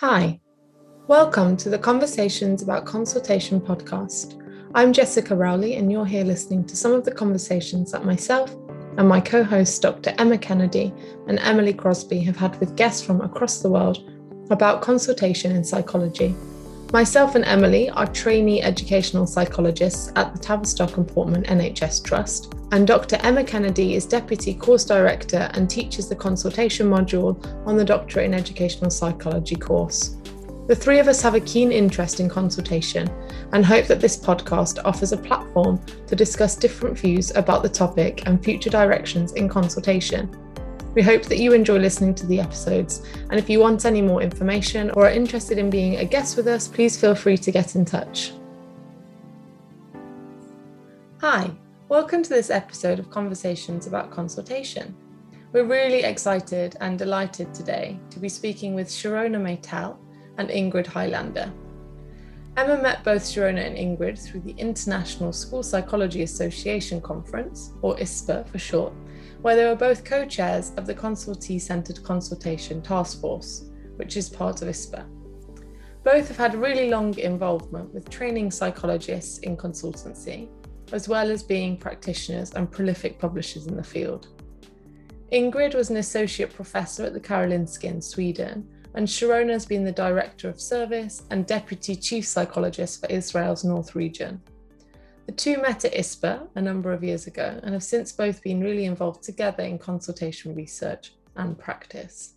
Hi, welcome to the Conversations About Consultation podcast. I'm Jessica Rowley, and you're here listening to some of the conversations that myself and my co hosts, Dr. Emma Kennedy and Emily Crosby, have had with guests from across the world about consultation in psychology. Myself and Emily are trainee educational psychologists at the Tavistock and Portman NHS Trust, and Dr. Emma Kennedy is Deputy Course Director and teaches the consultation module on the Doctorate in Educational Psychology course. The three of us have a keen interest in consultation and hope that this podcast offers a platform to discuss different views about the topic and future directions in consultation. We hope that you enjoy listening to the episodes, and if you want any more information or are interested in being a guest with us, please feel free to get in touch. Hi, welcome to this episode of Conversations about Consultation. We're really excited and delighted today to be speaking with Sharona Maital and Ingrid Hylander. Emma met both Sharona and Ingrid through the International School Psychology Association Conference, or ISPA for short, where they were both co chairs of the Consultee Centred Consultation Task Force, which is part of ISPA. Both have had really long involvement with training psychologists in consultancy, as well as being practitioners and prolific publishers in the field. Ingrid was an associate professor at the Karolinska in Sweden, and Sharona has been the director of service and deputy chief psychologist for Israel's North region. The two met at ISPA a number of years ago and have since both been really involved together in consultation research and practice.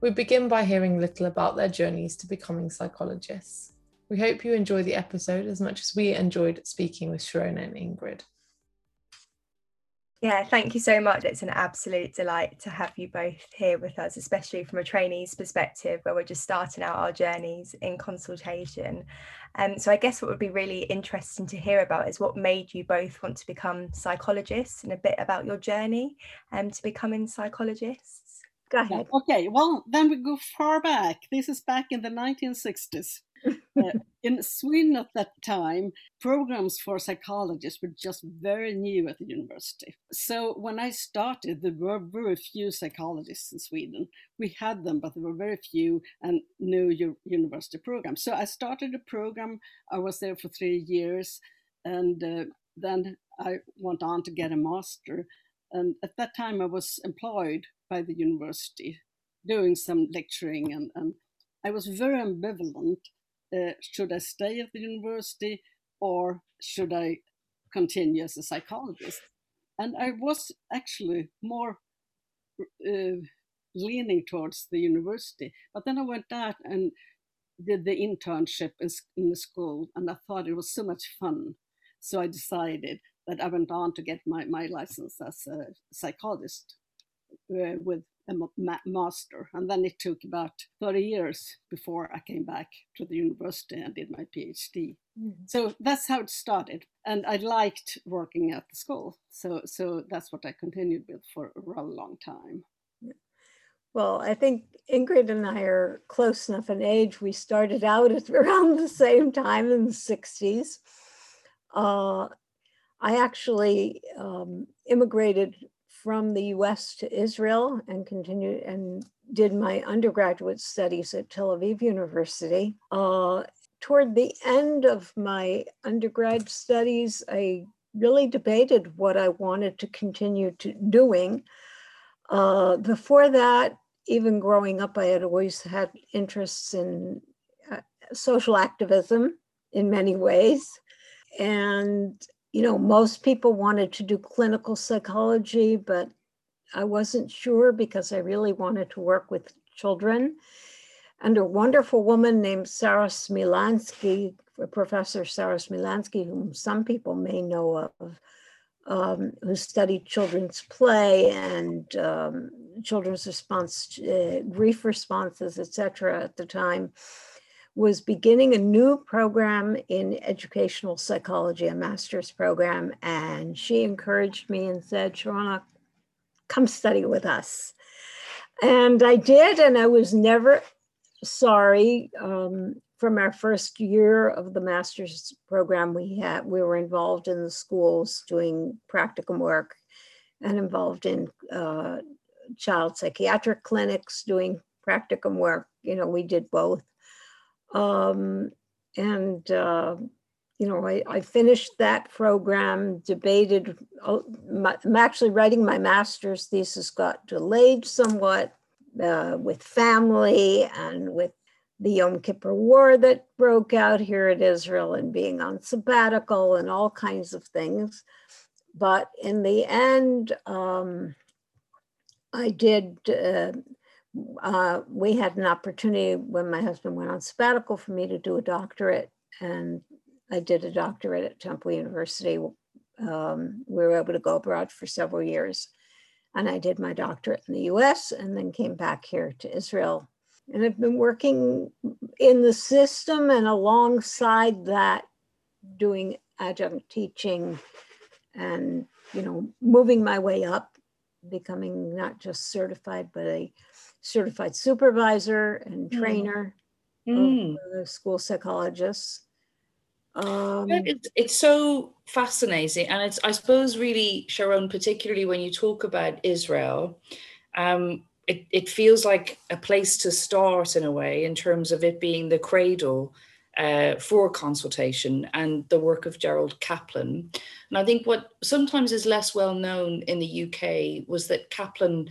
We begin by hearing little about their journeys to becoming psychologists. We hope you enjoy the episode as much as we enjoyed speaking with Sharona and Ingrid. Yeah, thank you so much. It's an absolute delight to have you both here with us, especially from a trainee's perspective, where we're just starting out our journeys in consultation. Um, so, I guess what would be really interesting to hear about is what made you both want to become psychologists and a bit about your journey um, to becoming psychologists. Go ahead. Okay, well, then we go far back. This is back in the 1960s uh, in Sweden at that time, programs for psychologists were just very new at the university. So when I started, there were very few psychologists in Sweden. We had them, but there were very few and no university programs. So I started a program. I was there for three years, and uh, then I went on to get a master. And at that time, I was employed by the university, doing some lecturing, and, and I was very ambivalent uh, should I stay at the university or should I continue as a psychologist? And I was actually more uh, leaning towards the university. But then I went out and did the internship in, in the school, and I thought it was so much fun. So I decided that I went on to get my, my license as a psychologist uh, with a master. And then it took about 30 years before I came back to the university and did my PhD. Mm. So that's how it started. And I liked working at the school. So, so that's what I continued with for a rather long time. Well, I think Ingrid and I are close enough in age. We started out at around the same time in the 60s. Uh, I actually um, immigrated from the US to Israel and continued and did my undergraduate studies at Tel Aviv University. Uh, toward the end of my undergrad studies, I really debated what I wanted to continue to doing. Uh, before that, even growing up, I had always had interests in uh, social activism in many ways. And you know, most people wanted to do clinical psychology, but I wasn't sure because I really wanted to work with children. And a wonderful woman named Sarah Smilansky, Professor Sarah Smilansky, whom some people may know of, um, who studied children's play and um, children's response, uh, grief responses, etc. at the time, was beginning a new program in educational psychology, a master's program. And she encouraged me and said, Sharona, come study with us. And I did, and I was never sorry. Um, from our first year of the master's program, we had we were involved in the schools doing practicum work and involved in uh, child psychiatric clinics doing practicum work. You know, we did both. Um, and, uh, you know, I, I finished that program, debated. oh, my- I'm actually writing my master's thesis, got delayed somewhat uh, with family and with the Yom Kippur War that broke out here in Israel and being on sabbatical and all kinds of things. But in the end, um, I did. Uh, uh, we had an opportunity when my husband went on sabbatical for me to do a doctorate, and I did a doctorate at Temple University. Um, we were able to go abroad for several years, and I did my doctorate in the U.S. and then came back here to Israel. And I've been working in the system and alongside that, doing adjunct teaching and you know moving my way up becoming not just certified but a certified supervisor and Mm. trainer Mm. uh, school psychologists um, It's, it's so fascinating. And it's, I suppose, really, Sharon, particularly when you talk about Israel, um, it, it feels like a place to start in a way in terms of it being the cradle uh, for consultation and the work of Gerald Caplan. And I think what sometimes is less well known in the UK was that Caplan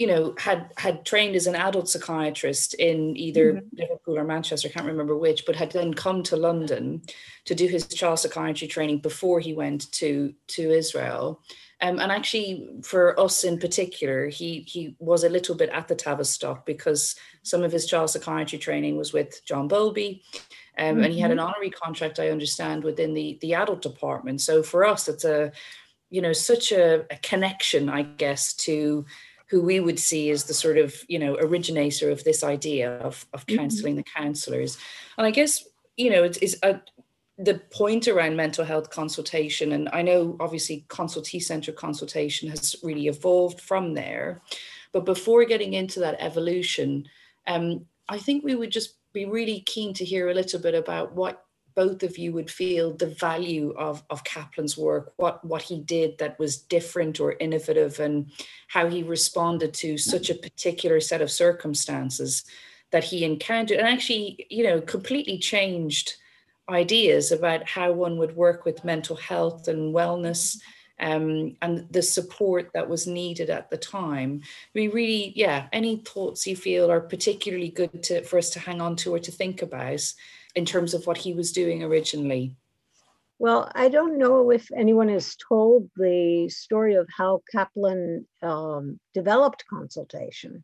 you know, had had trained as an adult psychiatrist in either Liverpool or Manchester, I can't remember which, but had then come to London to do his child psychiatry training before he went to to Israel. Um, and actually, for us in particular, he he was a little bit at the Tavistock because some of his child psychiatry training was with John Bowlby, um, and he had an honorary contract, I understand, within the the adult department. So for us, it's a you know such a, a connection, I guess, to who we would see as the sort of you know originator of this idea of of counseling the counselors. And i guess you know it's, it's a, the point around mental health consultation and i know obviously consultee centered consultation has really evolved from there but before getting into that evolution um, i think we would just be really keen to hear a little bit about what both of you would feel the value of, of Caplan's work, what, what he did that was different or innovative, and how he responded to such a particular set of circumstances that he encountered, and actually, you know, completely changed ideas about how one would work with mental health and wellness. Um, and the support that was needed at the time. We really, yeah, any thoughts you feel are particularly good to, for us to hang on to or to think about in terms of what he was doing originally? Well, I don't know if anyone has told the story of how Caplan um, developed consultation.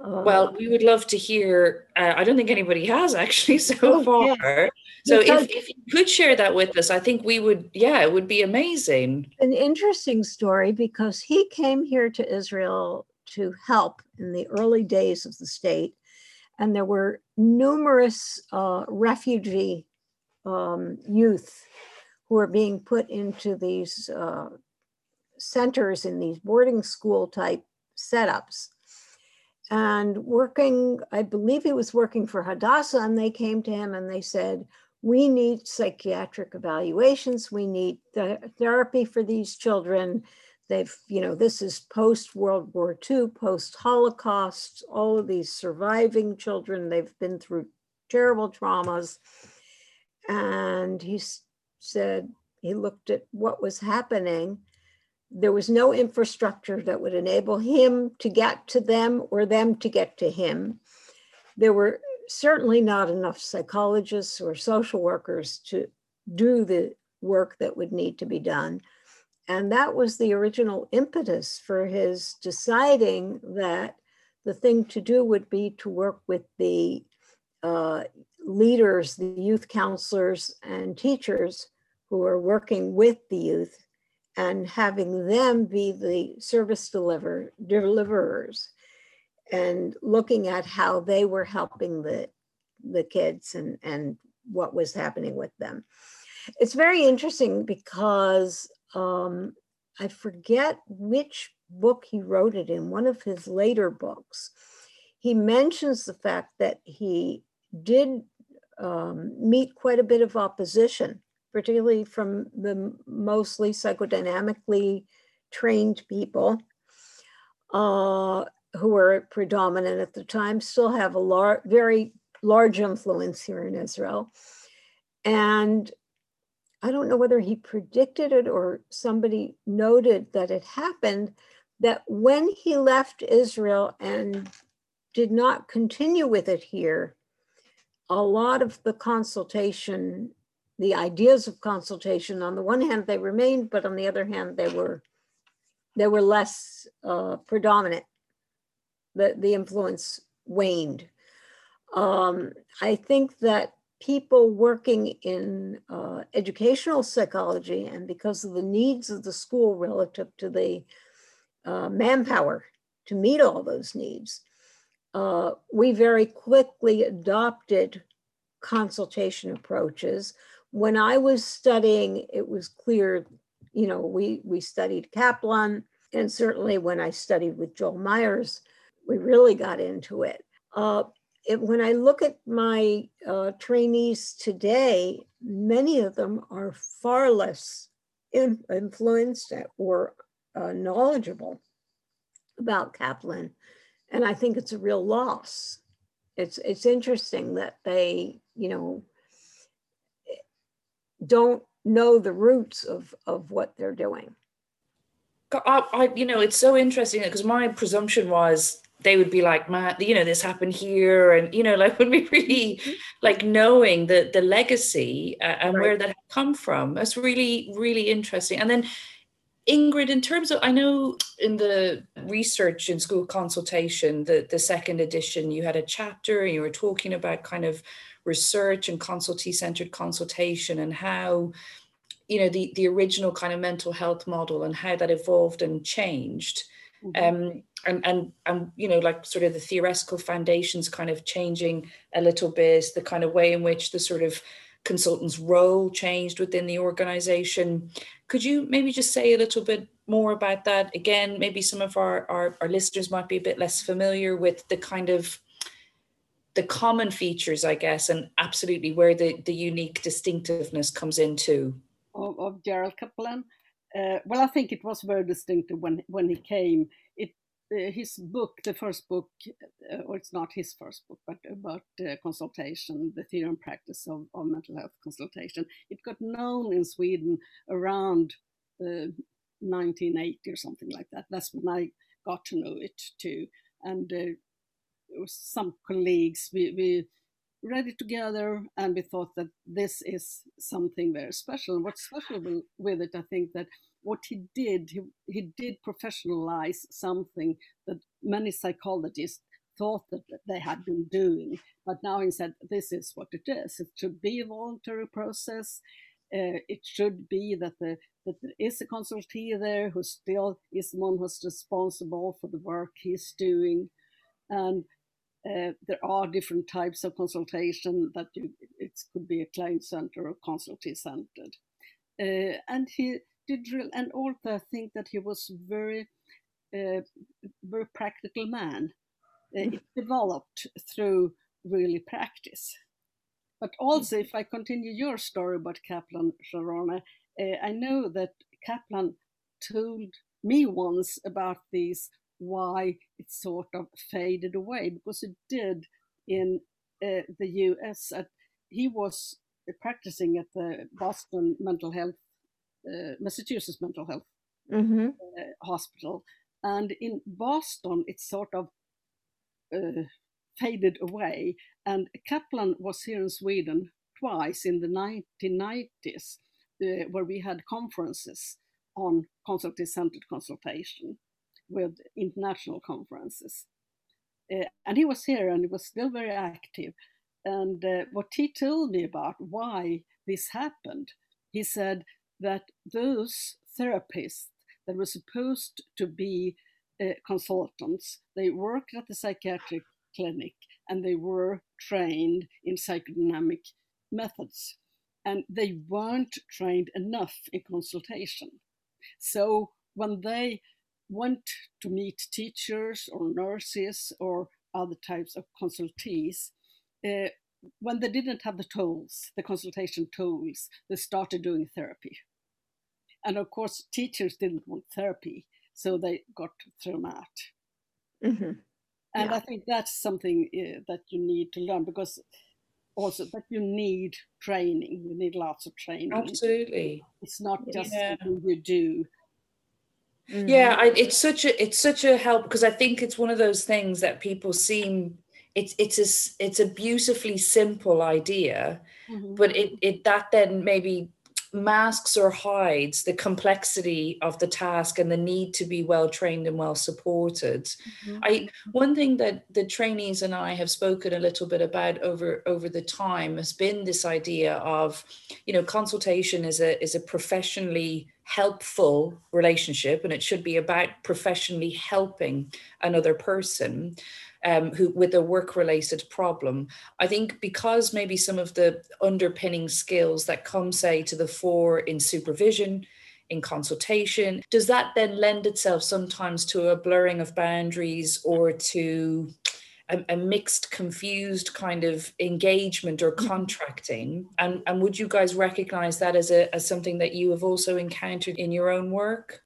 Uh, Well, we would love to hear. Uh, I don't think anybody has actually so Oh, far. So Because- if, if you could share that with us, I think we would, yeah, it would be amazing. an interesting story because he came here to Israel to help in the early days of the state. And there were numerous uh, refugee um, youth who were being put into these uh, centers in these boarding school type setups. And working, I believe he was working for Hadassah, and they came to him and they said, we need psychiatric evaluations. We need th- therapy for these children. They've, you know, this is post World War II, post Holocaust, all of these surviving children. They've been through terrible traumas. And he said, he looked at what was happening. There was no infrastructure that would enable him to get to them or them to get to him. There were certainly not enough psychologists or social workers to do the work that would need to be done. And that was the original impetus for his deciding that the thing to do would be to work with the uh, leaders, the youth counselors, and teachers who are working with the youth and having them be the service deliver, deliverers and looking at how they were helping the the kids and and what was happening with them. It's very interesting because um, i forget which book he wrote it in one of his later books he mentions the fact that he did um, meet quite a bit of opposition particularly from the mostly psychodynamically trained people uh, who were predominant at the time, still have a lar- very large influence here in Israel. And I don't know whether he predicted it or somebody noted that it happened that when he left Israel and did not continue with it here, a lot of the consultation, the ideas of consultation, on the one hand, they remained, but on the other hand, they were they were less uh, predominant. The, the influence waned. Um, I think that people working in uh, educational psychology and because of the needs of the school relative to the uh, manpower to meet all those needs, uh, we very quickly adopted consultation approaches. When I was studying, it was clear, you know, we, we studied Caplan, and certainly when I studied with Joel Meyers, we really got into it. It, when I look at my uh, trainees today, many of them are far less in, influenced or uh, knowledgeable about Caplan, and I think it's a real loss. It's it's interesting that they, you know, don't know the roots of of what they're doing. I, I you know, it's so interesting because my presumption was they would be like, man, you know, this happened here. And, you know, like would be really mm-hmm. like knowing the, the legacy uh, and right. where that come from. That's really, really interesting. And then Ingrid, in terms of, I know in the research in school consultation, the, the second edition, you had a chapter and you were talking about kind of research and consultee centered consultation and how, you know, the, the original kind of mental health model and how that evolved and changed. Mm-hmm. Um, and and and you know like sort of the theoretical foundations kind of changing a little bit the kind of way in which the sort of consultant's role changed within the organization. Could you maybe just say a little bit more about that? Again maybe some of our, our, our listeners might be a bit less familiar with the kind of the common features i guess and absolutely where the the unique distinctiveness comes into. Of, of gerald caplan? Uh, well i think it was very distinctive when when he came his book, the first book, uh, or it's not his first book, but about uh, consultation, the theory and practice of, of, mental health consultation, it got known in Sweden around uh, 1980 or something like that. That's when I got to know it too. And uh, some colleagues, we, we read it together and we thought that this is something very special. And what's special with it, I think that what he did, he, he did professionalize something that many psychologists thought that they had been doing. But now he said, this is what it is. It should be a voluntary process. Uh, it should be that, the, that there is a consultee there who still is one who's responsible for the work he's doing. And uh, there are different types of consultation that you, it could be a client center or consultee centered. Uh, and he did and also I think that he was very, uh, very practical man. Uh, it developed through really practice. But also, if I continue your story about Caplan, Sharona, uh, I know that Caplan told me once about these why it sort of faded away because it did in uh, the US. At, he was practicing at the Boston Mental Health Massachusetts Mental Health mm-hmm. uh, Hospital. And in Boston, it sort of uh, faded away. And Caplan was here in Sweden twice in the 1990s, uh, where we had conferences on consultative centered consultation with international conferences. Uh, and he was here and he was still very active. And uh, what he told me about why this happened, he said that those therapists that were supposed to be uh, consultants, they worked at the psychiatric clinic and they were trained in psychodynamic methods. And they weren't trained enough in consultation. So when they went to meet teachers or nurses or other types of consultees, uh, when they didn't have the tools, the consultation tools, they started doing therapy. And of course, teachers didn't want therapy, so they got thrown out. Mm-hmm. And yeah. I think that's something uh, that you need to learn because also that you need training. You need lots of training. Absolutely. It's not just yeah. something you do. Mm-hmm. Yeah, I, it's such a it's such a help because I think it's one of those things that people seem it's it's a it's a beautifully simple idea, mm-hmm. but it it that then maybe masks or hides the complexity of the task and the need to be well trained and well supported mm-hmm. i one thing that the trainees and i have spoken a little bit about over over the time has been this idea of you know consultation is a is a professionally helpful relationship and it should be about professionally helping another person um, who with a work related problem. I think because maybe some of the underpinning skills that come, say, to the fore in supervision, in consultation, does that then lend itself sometimes to a blurring of boundaries or to a, a, mixed, confused kind of engagement or mm-hmm. contracting? And, and would you guys recognize that as, a, as something that you have also encountered in your own work?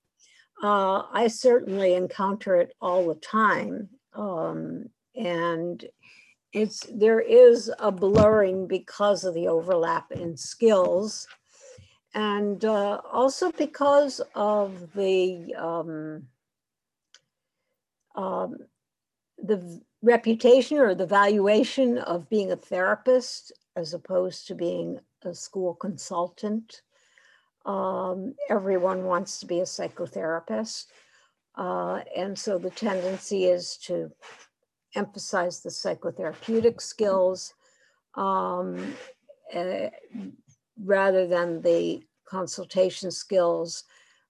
Uh, I certainly encounter it all the time. Um, and it's there is a blurring because of the overlap in skills and uh, also because of the um, um, the reputation or the valuation of being a therapist as opposed to being a school consultant. Um, everyone wants to be a psychotherapist. Uh, and so the tendency is to emphasize the psychotherapeutic skills um, uh, rather than the consultation skills.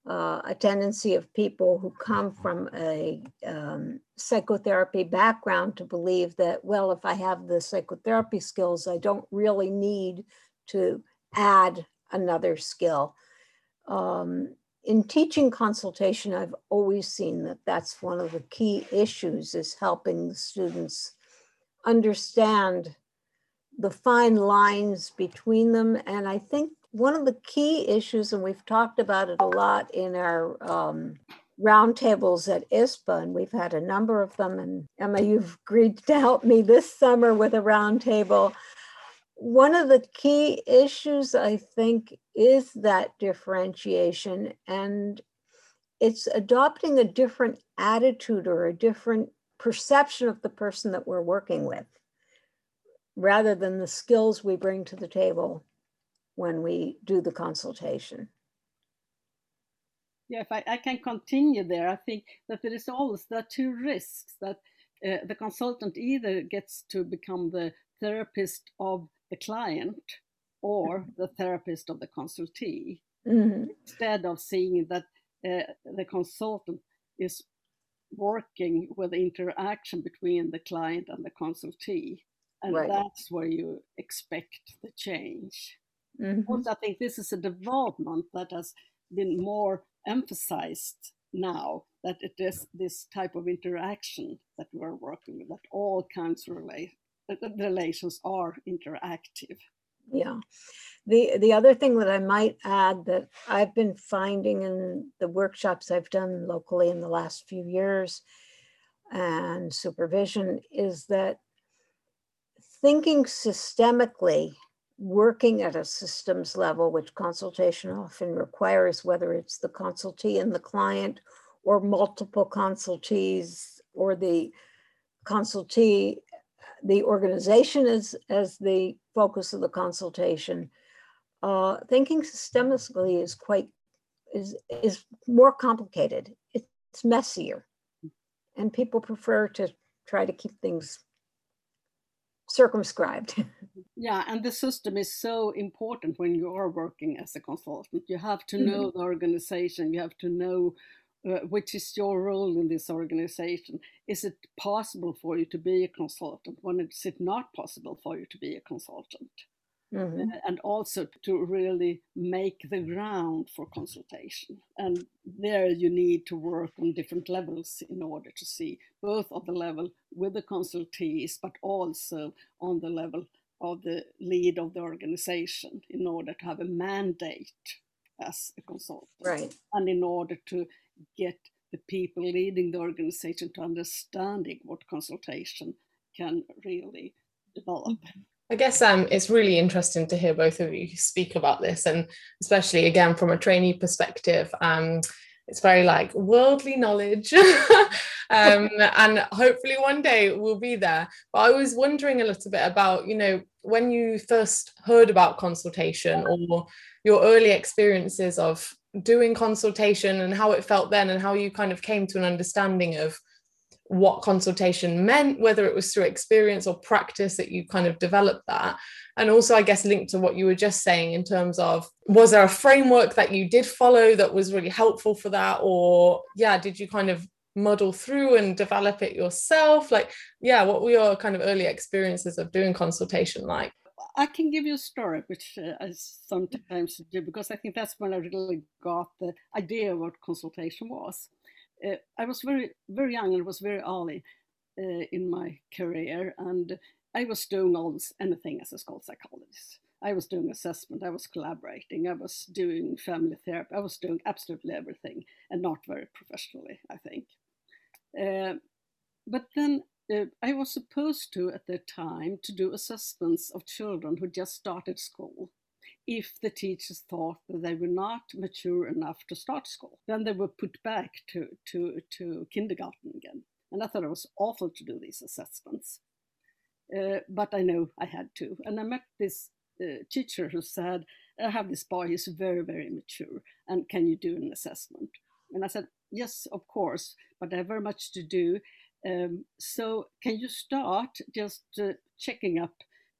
Uh, a tendency of people who come from a um, psychotherapy background to believe that, well, if I have the psychotherapy skills, I don't really need to add another skill. Um, in teaching consultation, I've always seen that that's one of the key issues is helping the students understand the fine lines between them. And I think one of the key issues, and we've talked about it a lot in our um, roundtables at ISPA, and we've had a number of them. And Emma, you've agreed to help me this summer with a roundtable one of the key issues, I think, is that differentiation. And it's adopting a different attitude or a different perception of the person that we're working with rather than the skills we bring to the table when we do the consultation. Yeah, if I, I can continue there, I think that there is always the two risks that uh, the consultant either gets to become the therapist of the client or mm-hmm. the therapist of the consultee mm-hmm. instead of seeing that uh, the consultant is working with the interaction between the client and the consultee and right. that's where you expect the change mm-hmm. also i think this is a development that has been more emphasized now that it is this type of interaction that we're working with that all kinds of relations are interactive. Yeah. The the other thing that I might add that I've been finding in the workshops I've done locally in the last few years and supervision is that thinking systemically, working at a systems level, which consultation often requires, whether it's the consultee and the client or multiple consultees or the consultee the organization as, as the focus of the consultation. Uh, thinking systemically is quite is is more complicated. It's messier, and people prefer to try to keep things circumscribed. yeah, and the system is so important when you are working as a consultant. You have to know mm-hmm. the organization. You have to know uh, which is your role in this organization. Is it possible for you to be a consultant? When is it not possible for you to be a consultant? Mm-hmm. Uh, and also to really make the ground for consultation. And there you need to work on different levels in order to see both on the level with the consultees, but also on the level of the lead of the organization in order to have a mandate as a consultant. Right. And in order to get the people leading the organization to understanding what consultation can really develop. I guess um, it's really interesting to hear both of you speak about this, and especially again from a trainee perspective. Um, it's very like worldly knowledge um, and hopefully one day we'll be there but i was wondering a little bit about you know when you first heard about consultation or your early experiences of doing consultation and how it felt then and how you kind of came to an understanding of what consultation meant whether it was through experience or practice that you kind of developed that. And also i guess linked to what you were just saying in terms of was there a framework that you did follow that was really helpful for that? Or yeah did you kind of muddle through and develop it yourself? Like yeah what were your kind of early experiences of doing consultation like I can give you a story, which uh, I sometimes do, because I think that's when I really got the idea of what consultation was. Uh, I was very, very young and was very early uh, in my career, and I was doing almost anything as a school psychologist. I was doing assessment, I was collaborating, I was doing family therapy, I was doing absolutely everything, and not very professionally, I think. Uh, but then I was supposed to, at the time, to do assessments of children who just started school. If the teachers thought that they were not mature enough to start school, then they were put back to, to, to kindergarten again. And I thought it was awful to do these assessments. Uh, but I know I had to. And I met this uh, teacher who said, I have this boy, he's very, very mature, and can you do an assessment? And I said, Yes, of course, but I have very much to do. Um, so can you start just uh, checking up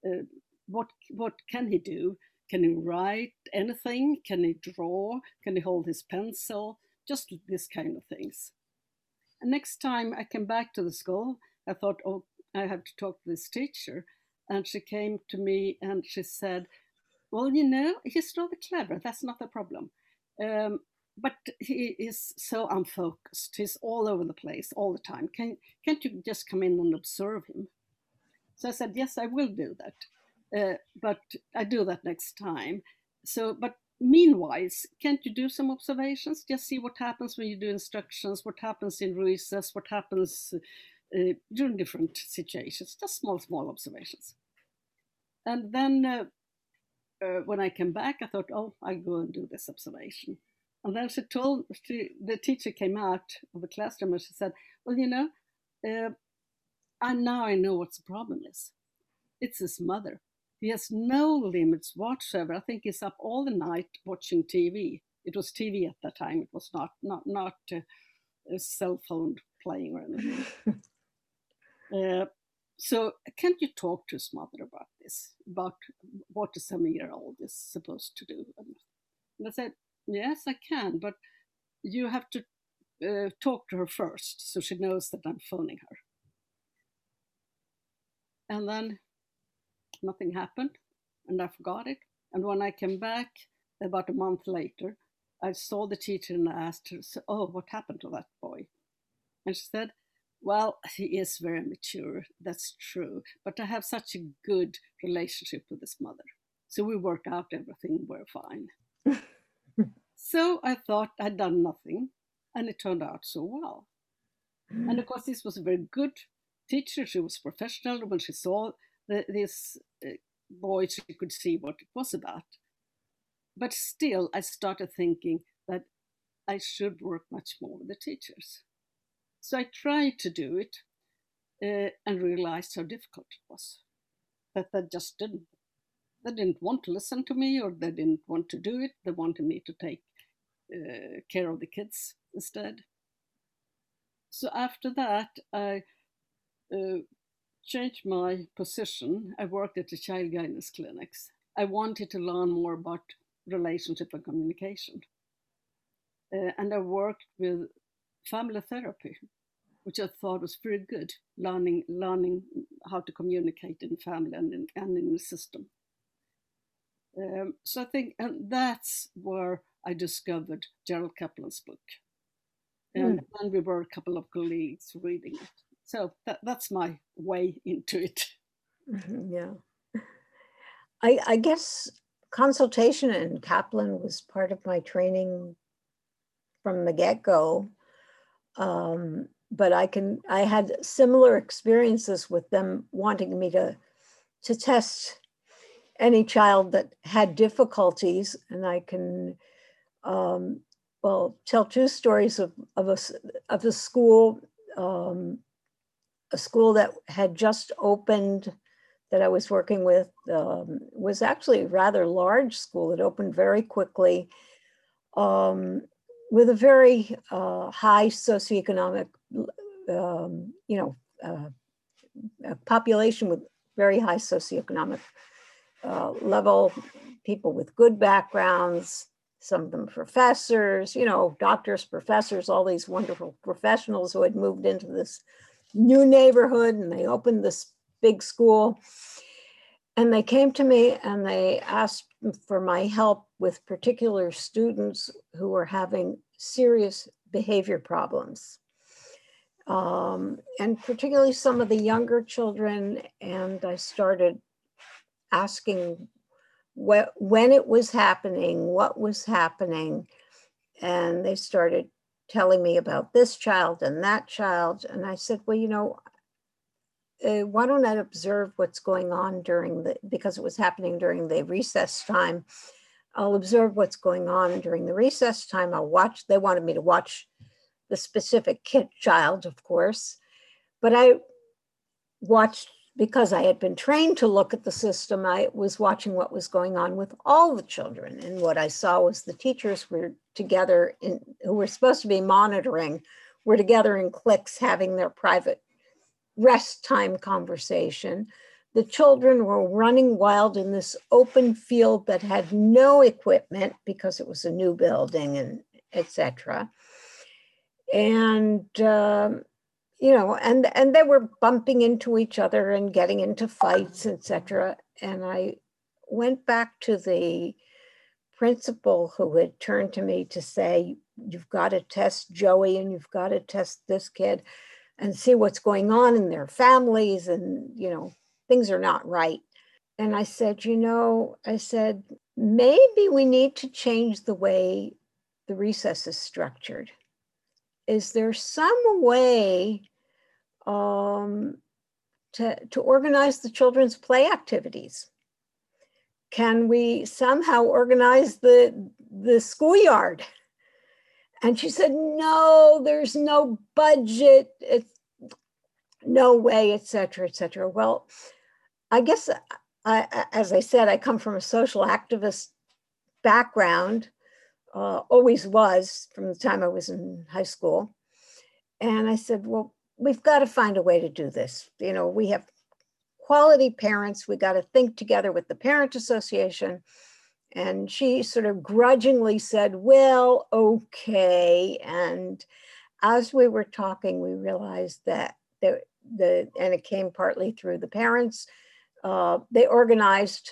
uh, what what can he do? Can he write anything? Can he draw? Can he hold his pencil? Just this kind of things. And next time I came back to the school, I thought, oh, I have to talk to this teacher. And she came to me and she said, Well, you know, he's rather clever. That's not a problem. Um, but he is so unfocused. He's all over the place all the time. Can, can't you just come in and observe him? So I said, Yes, I will do that. Uh, but I do that next time. So, but meanwhile, can't you do some observations? Just see what happens when you do instructions, what happens in recess, what happens uh, during different situations, just small, small observations. And then uh, uh, when I came back, I thought, oh, I'll go and do this observation. And then she told, she, the teacher came out of the classroom and she said, well, you know, uh, and now I know what the problem is. It's his mother. He has no limits whatsoever. I think he's up all the night watching TV. It was TV at that time. It was not not not uh, a cell phone playing or anything. uh, so can't you talk to his mother about this? About what a seven-year-old is supposed to do? And I said, yes, I can, but you have to uh, talk to her first so she knows that I'm phoning her. And then nothing happened and I forgot it. And when I came back about a month later, I saw the teacher and I asked her, Oh, what happened to that boy? And she said, Well, he is very mature, that's true, but I have such a good relationship with his mother. So we work out everything, we're fine. so I thought I'd done nothing, and it turned out so well. And of course, this was a very good teacher. She was professional. When she saw the, this uh, boy, she could see what it was about. But still, I started thinking that I should work much more with the teachers. So I tried to do it uh, and realized how difficult it was. That they just didn't. They didn't want to listen to me or they didn't want to do it. They wanted me to take uh, care of the kids instead. So after that, I uh, changed my position. I worked at the child guidance clinics. I wanted to learn more about relationship and communication. Uh, and I worked with family therapy, which I thought was very good, learning learning how to communicate in family and in, and in the system. Um, so I think, and that's where I discovered Gerald Caplan's book. And mm. then we were a couple of colleagues reading it so that, that's my way into it mm-hmm, yeah I, I guess consultation and caplan was part of my training from the get-go Um, but I can I had similar experiences with them wanting me to to test any child that had difficulties, and I can um, well tell two stories of of a of a school um, a school that had just opened that I was working with um, was actually a rather large school. It opened very quickly um, with a very uh, high socioeconomic, um, you know, uh, population with very high socioeconomic uh, level, people with good backgrounds, some of them professors, you know, doctors, professors, all these wonderful professionals who had moved into this new neighborhood and they opened this big school. And they came to me and they asked for my help with particular students who were having serious behavior problems. Um, and particularly some of the younger children. And I started asking what, when it was happening, what was happening. And they started telling me about this child and that child. And I said, well, you know, uh, why don't I observe what's going on during the, because it was happening during the recess time. I'll observe what's going on during the recess time. I'll watch, they wanted me to watch the specific kid child, of course, but I watched because I had been trained to look at the system, I was watching what was going on with all the children. And what I saw was the teachers were together in, who were supposed to be monitoring, were together in cliques having their private rest time conversation. The children were running wild in this open field that had no equipment because it was a new building and etc. And um, you know, and and they were bumping into each other and getting into fights, etc. And I went back to the principal who had turned to me to say, "You've got to test Joey and you've got to test this kid." and see what's going on in their families and you know things are not right and i said you know i said maybe we need to change the way the recess is structured is there some way um, to, to organize the children's play activities? Can we somehow organize the the schoolyard? And she said, no, there's no budget, it's no way, et cetera, et cetera. Well, I guess, I, as I said, I come from a social activist background, uh, always was from the time I was in high school. And I said, well, we've got to find a way to do this. You know, we have quality parents. We got to think together with the parent association and she sort of grudgingly said, Well, okay. And as we were talking, we realized that the, the and it came partly through the parents, uh, they organized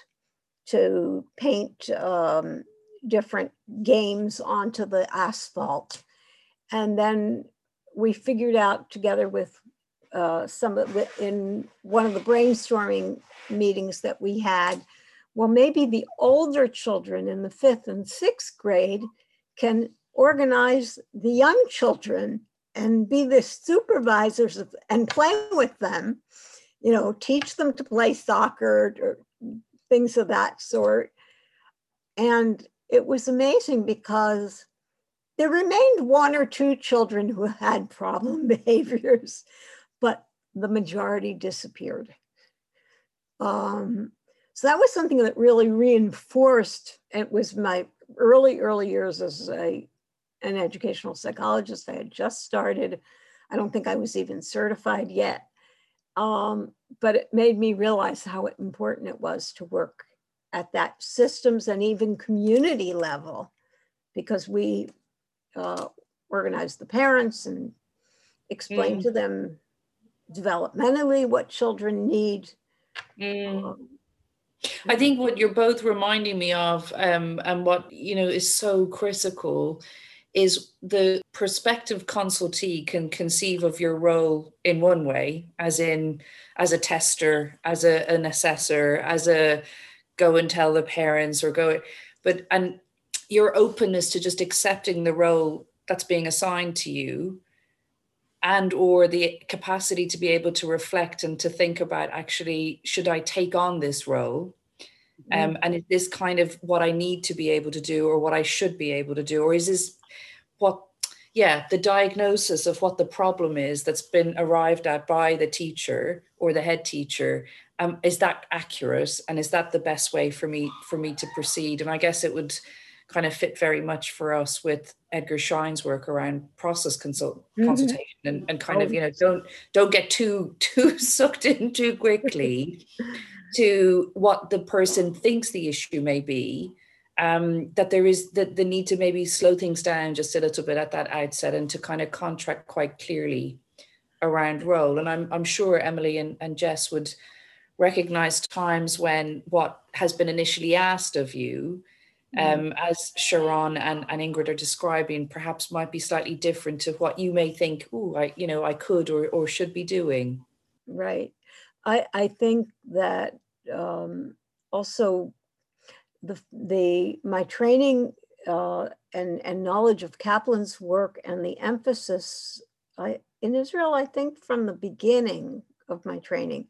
to paint um, different games onto the asphalt. And then we figured out together with uh, some the, in one of the brainstorming meetings that we had well, maybe the older children in the fifth and sixth grade can organize the young children and be the supervisors of, and play with them, you know, teach them to play soccer or things of that sort. And it was amazing because there remained one or two children who had problem behaviors, but the majority disappeared. Um, so that was something that really reinforced. It was my early, early years as a, an educational psychologist. I had just started. I don't think I was even certified yet. Um, but it made me realize how important it was to work at that systems and even community level because we uh, organized the parents and explain mm. to them developmentally what children need. Mm. Um, I think what you're both reminding me of, um, and what you know is so critical, is the prospective consultee can conceive of your role in one way, as in as a tester, as a, an assessor, as a go and tell the parents or go, but and your openness to just accepting the role that's being assigned to you and or the capacity to be able to reflect and to think about actually should i take on this role mm-hmm. um, and is this kind of what i need to be able to do or what i should be able to do or is this what yeah the diagnosis of what the problem is that's been arrived at by the teacher or the head teacher um, is that accurate and is that the best way for me for me to proceed and i guess it would kind of fit very much for us with Edgar Schein's work around process consult mm-hmm. consultation and, and kind oh. of you know don't don't get too too sucked in too quickly to what the person thinks the issue may be um, that there is the, the need to maybe slow things down just a little bit at that outset and to kind of contract quite clearly around role and I'm, I'm sure Emily and, and Jess would recognize times when what has been initially asked of you Mm-hmm. um, as Sharon and, and Ingrid are describing, perhaps might be slightly different to what you may think, oh, I, you know, I could or, or should be doing. Right. I, I think that um, also the, the my training uh, and, and knowledge of Caplan's work and the emphasis I, in Israel, I think from the beginning of my training,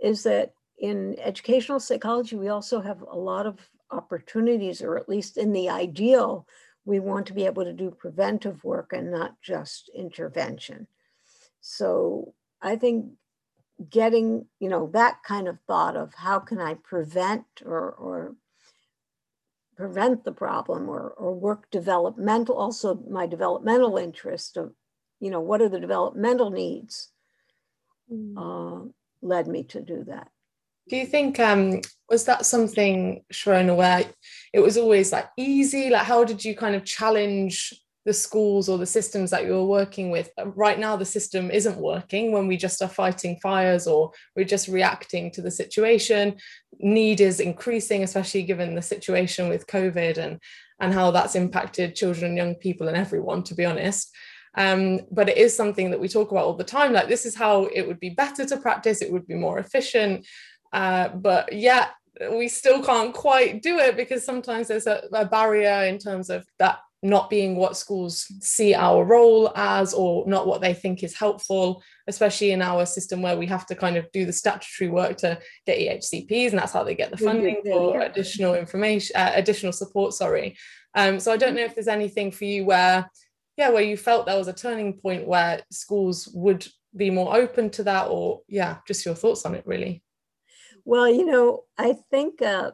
is that in educational psychology, we also have a lot of opportunities, or at least in the ideal, we want to be able to do preventive work and not just intervention. So I think getting, you know, that kind of thought of how can I prevent or, or prevent the problem or, or work developmental, also my developmental interest of, you know, what are the developmental needs mm. uh, led me to do that. Do you think um was that something, Sharona, where it was always like easy? Like how did you kind of challenge the schools or the systems that you were working with? Right now the system isn't working when we just are fighting fires or we're just reacting to the situation. Need is increasing, especially given the situation with COVID and and how that's impacted children and young people and everyone, to be honest. Um, but it is something that we talk about all the time. Like, this is how it would be better to practice, it would be more efficient. Uh, but yeah, we still can't quite do it because sometimes there's a, a barrier in terms of that not being what schools see our role as or not what they think is helpful especially in our system where we have to kind of do the statutory work to get EHCPs and that's how they get the funding for additional information uh, additional support sorry um, so I don't know if there's anything for you where yeah where you felt there was a turning point where schools would be more open to that or yeah just your thoughts on it really. Well, you know, I think uh,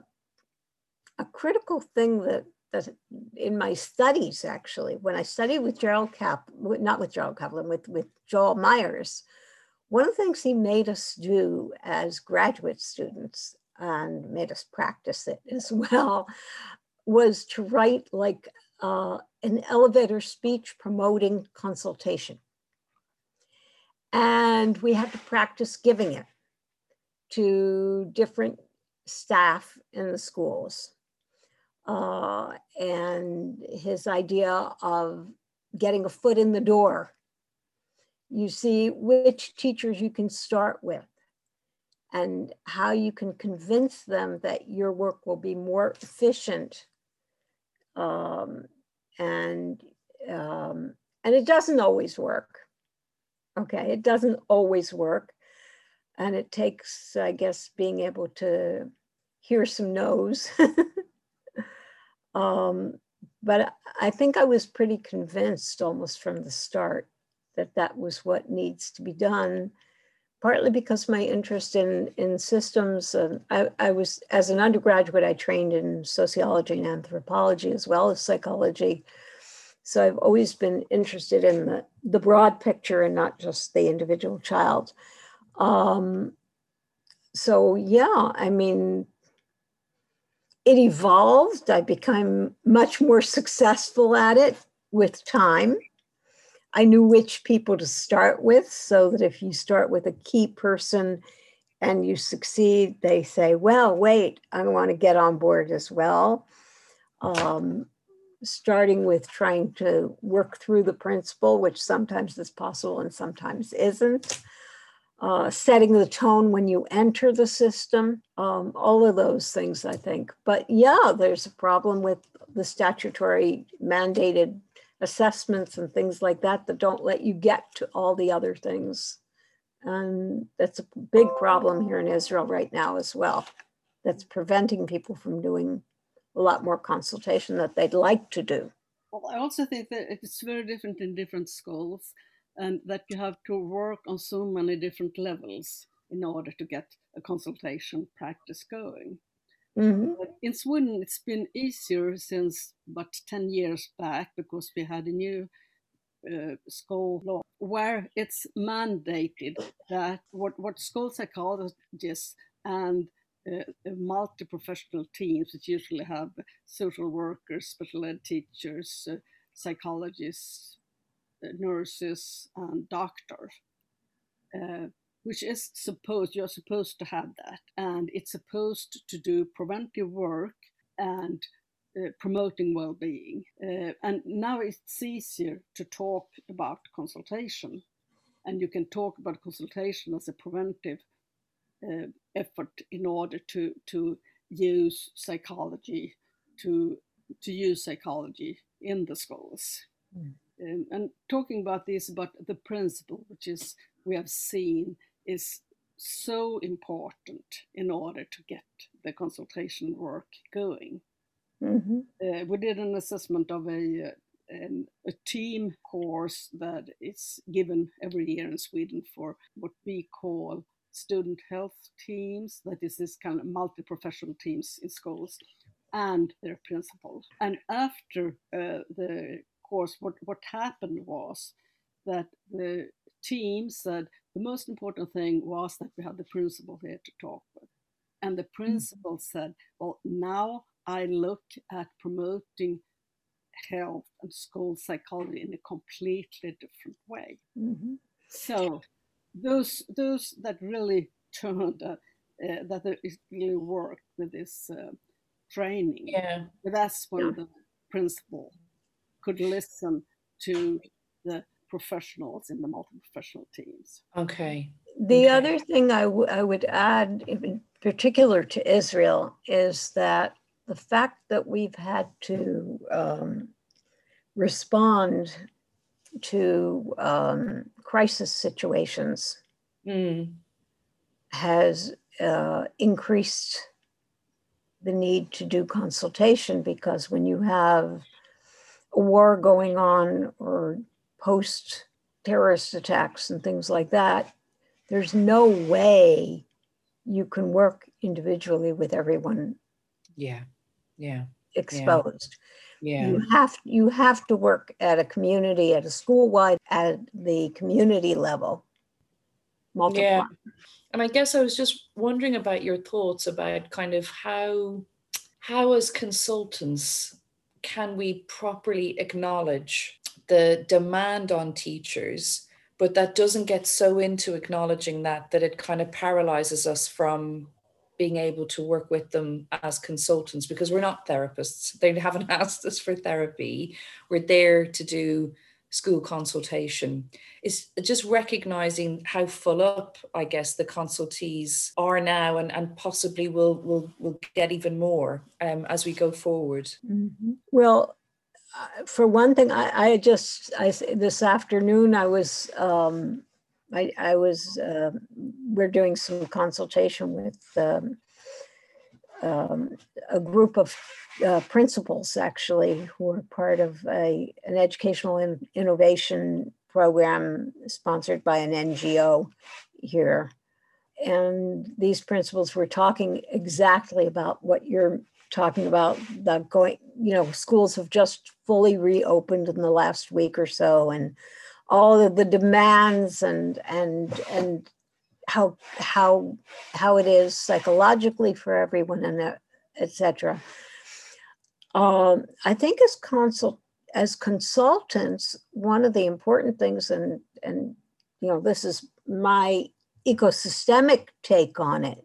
a critical thing that that in my studies actually, when I studied with Gerald Cap, not with Gerald Caplan, with with Joel Meyers, one of the things he made us do as graduate students and made us practice it as well was to write like uh, an elevator speech promoting consultation. And we had to practice giving it to different staff in the schools. Uh, and his idea of getting a foot in the door. You see which teachers you can start with and how you can convince them that your work will be more efficient. Um, and um, and it doesn't always work. Okay, it doesn't always work. And it takes i guess being able to hear some no's. Um, but i think i was pretty convinced almost from the start that that was what needs to be done partly because my interest in in systems uh, I, I was as an undergraduate i trained in sociology and anthropology as well as psychology so i've always been interested in the, the broad picture and not just the individual child um, so yeah, I mean, it evolved. I became much more successful at it with time. I knew which people to start with, so that if you start with a key person and you succeed, they say, Well, wait, I want to get on board as well. Um, starting with trying to work through the principle, which sometimes is possible and sometimes isn't uh, setting the tone when you enter the system, um, all of those things, I think. But yeah, there's a problem with the statutory mandated assessments and things like that that don't let you get to all the other things. And that's a big problem here in Israel right now as well. That's preventing people from doing a lot more consultation that they'd like to do. Well, I also think that it's very different in different schools and that you have to work on so many different levels in order to get a consultation practice going. Mm-hmm. In Sweden, it's been easier since about 10 years back because we had a new uh, school law where it's mandated that what, what school psychologists and uh, multi-professional teams that usually have social workers, special ed teachers, uh, psychologists, uh, nurses, and doctors, uh, which is supposed you're supposed to have that, and it's supposed to do preventive work and uh, promoting well-being. Uh, and now it's easier to talk about consultation, and you can talk about consultation as a preventive uh, effort in order to to use psychology to to use psychology in the schools. Mm. Um, and talking about this, about the principle, which is we have seen is so important in order to get the consultation work going. Mm-hmm. Uh, we did an assessment of a, an, a team course that is given every year in Sweden for what we call student health teams, that is this kind of multi-professional teams in schools, and their principal. And after uh, the course, what, what happened was that the team said the most important thing was that we had the principal here to talk with. And the mm. principal mm-hmm. said, well, now I look at promoting health and school psychology in a completely different way. Mm-hmm. So those those that really turned uh, uh, that really worked with this uh, training. Yeah, that's when yeah. the principal could listen to the professionals in the multi-professional teams. Okay. The okay. other thing I, I would add, in particular to Israel, is that the fact that we've had to um, respond to um, crisis situations mm. has uh, increased the need to do consultation because when you have a war going on or post terrorist attacks and things like that, there's no way you can work individually with everyone. Yeah. Yeah. Exposed. Yeah. You have you have to work at a community, at a school wide, at the community level. Multiple. Yeah. And I guess I was just wondering about your thoughts about kind of how how as consultants can we properly acknowledge the demand on teachers but that doesn't get so into acknowledging that that it kind of paralyzes us from being able to work with them as consultants because we're not therapists. They haven't asked us for therapy. We're there to do school consultation. Is just recognizing how full up i guess the consultees are now and, and possibly will will will get even more um, as we go forward. Mm-hmm. well for one thing, I, I just I this afternoon I was um, I, I was uh, we're doing some consultation with um, um, a group of uh, principals actually who are part of a, an educational in, innovation program sponsored by an NGO here. And these principals were talking exactly about what you're talking about the going, you know, schools have just fully reopened in the last week or so, and all of the demands and and and how how how it is psychologically for everyone and uh, etc. Um, I think as consult as consultants, one of the important things, and and you know, this is my ecosystemic take on it,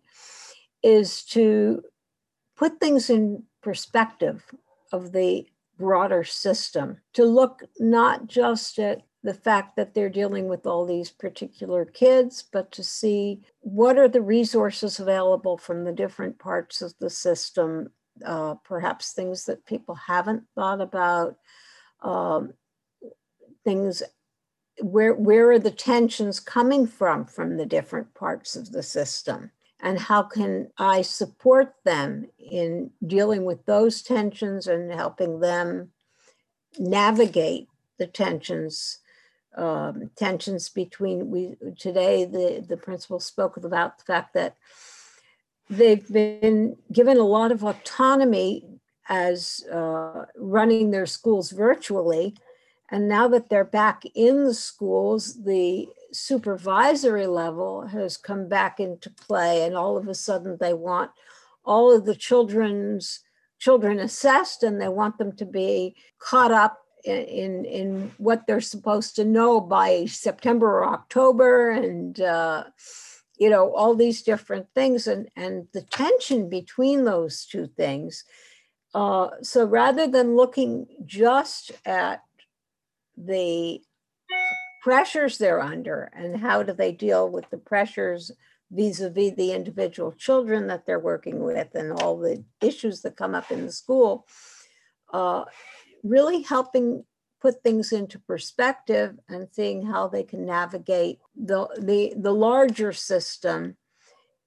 is to put things in perspective of the broader system, to look not just at the fact that they're dealing with all these particular kids, but to see what are the resources available from the different parts of the system, uh, perhaps things that people haven't thought about. Um, things where where are the tensions coming from from the different parts of the system and how can i support them in dealing with those tensions and helping them navigate the tensions um, tensions between we today the the principal spoke about the fact that they've been given a lot of autonomy as uh, running their schools virtually and now that they're back in the schools the supervisory level has come back into play and all of a sudden they want all of the children's children assessed and they want them to be caught up in in what they're supposed to know by September or October, and uh, you know all these different things, and and the tension between those two things. Uh, so rather than looking just at the pressures they're under and how do they deal with the pressures vis-a-vis the individual children that they're working with and all the issues that come up in the school uh, really helping put things into perspective and seeing how they can navigate the, the, the larger system.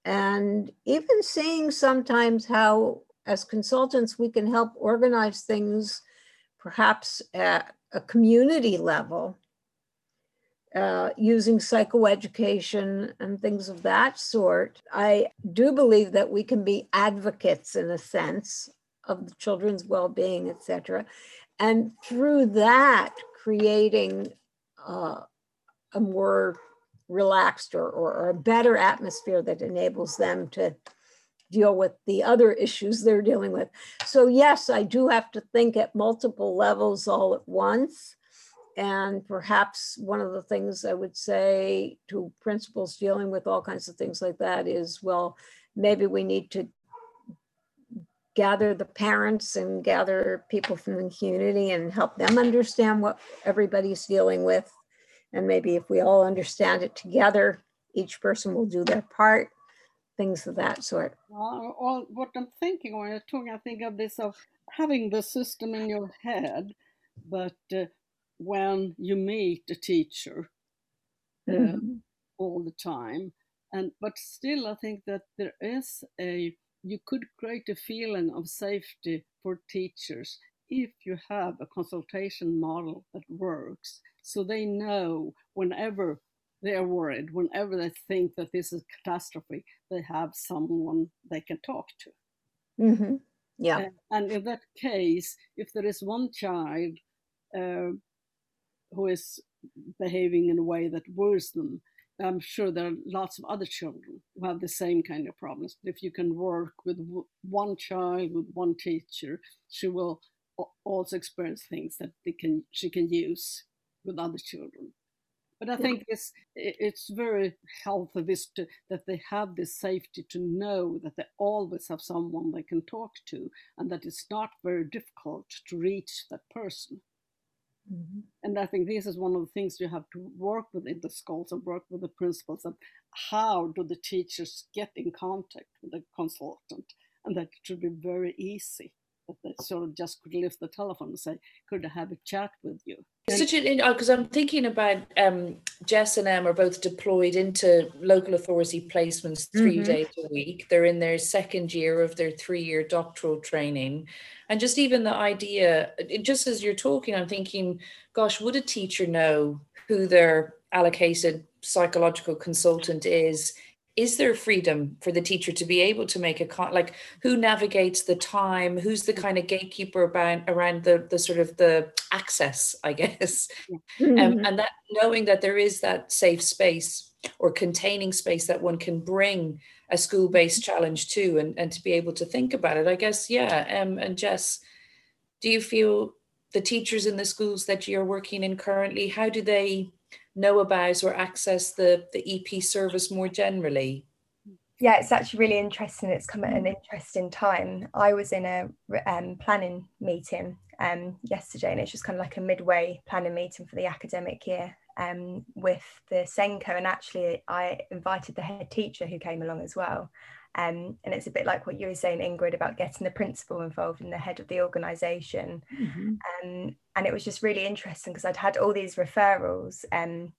And even seeing sometimes how, as consultants, we can help organize things perhaps at a community level uh, using psychoeducation and things of that sort. I do believe that we can be advocates in a sense of the children's well-being, et cetera and through that creating uh, a more relaxed or, or, or, a better atmosphere that enables them to deal with the other issues they're dealing with. So yes, I do have to think at multiple levels all at once. And perhaps one of the things I would say to principals dealing with all kinds of things like that is, well, maybe we need to gather the parents and gather people from the community and help them understand what everybody's dealing with. And maybe if we all understand it together, each person will do their part, things of that sort. Well, what I'm thinking when you're talking, I think of this of having the system in your head, but uh, when you meet a teacher mm-hmm. all the time, and but still, I think that there is a you could create a feeling of safety for teachers if you have a consultation model that works so they know whenever they're worried, whenever they think that this is a catastrophe, they have someone they can talk to. Mm-hmm. Yeah. And, and, in that case, if there is one child uh, who is behaving in a way that worries them, I'm sure there are lots of other children who have the same kind of problems. But if you can work with one child, with one teacher, she will also experience things that they can she can use with other children. But I think it's it's very healthy this to, that they have this safety to know that they always have someone they can talk to, and that it's not very difficult to reach that person. Mm-hmm. And I think this is one of the things you have to work with in the schools and work with the principals of how do the teachers get in contact with the consultant, and that it should be very easy sort of just could lift the telephone and say, "Could I have a chat with you?" such an because I'm thinking about um, Jess and Em are both deployed into local authority placements 3 mm-hmm. days a week. They're in their second year of their three-year doctoral training, and just even the idea, just as you're talking, I'm thinking, gosh, would a teacher know who their allocated psychological consultant is is there freedom for the teacher to be able to make a con like who navigates the time? Who's the kind of gatekeeper about around the the sort of the access i guess? Mm-hmm. um, and that knowing that there is that safe space or containing space that one can bring a school-based mm-hmm. challenge to and, and to be able to think about it i guess yeah. Um, and jess do you feel the teachers in the schools that you're working in currently how do they know about or access the, the EP service more generally? Yeah, it's actually really interesting. It's come at an interesting time. I was in a um, planning meeting um, yesterday, and it's just kind of like a midway planning meeting for the academic year um, with the SENCO. And actually, I invited the head teacher who came along as well. Um, and it's a bit like what you were saying, Ingrid, about getting the principal involved in the head of the organisation. Mm-hmm. Um, and it was just really interesting because I'd had all these referrals um,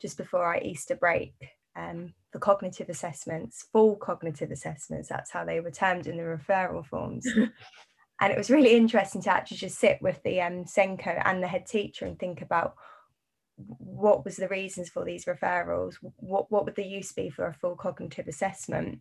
just before our Easter break um, for cognitive assessments, full cognitive assessments. That's how they were termed in the referral forms. and it was really interesting to actually just sit with the um, SENCO and the head teacher and think about what was the reasons for these referrals what, what would the use be for a full cognitive assessment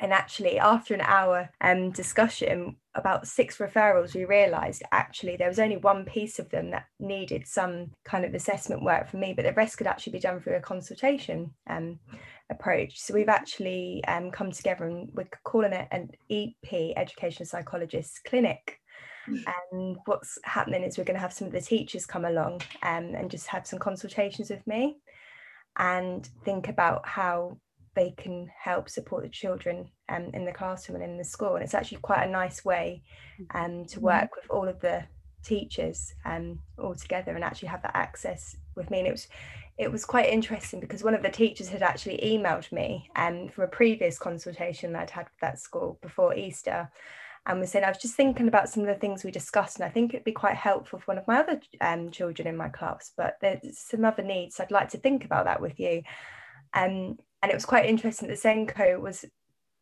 and actually after an hour um, discussion about six referrals we realized actually there was only one piece of them that needed some kind of assessment work for me but the rest could actually be done through a consultation um, approach. So we've actually um, come together and we're calling it an ep education psychologist clinic. And what's happening is we're going to have some of the teachers come along um, and just have some consultations with me and think about how they can help support the children um, in the classroom and in the school. And it's actually quite a nice way um, to mm-hmm. work with all of the teachers um, all together and actually have that access with me. And it was it was quite interesting because one of the teachers had actually emailed me um, from a previous consultation that I'd had with that school before Easter and was saying I was just thinking about some of the things we discussed, and I think it'd be quite helpful for one of my other um, children in my class. But there's some other needs. I'd like to think about that with you. Um, and it was quite interesting that SENCO was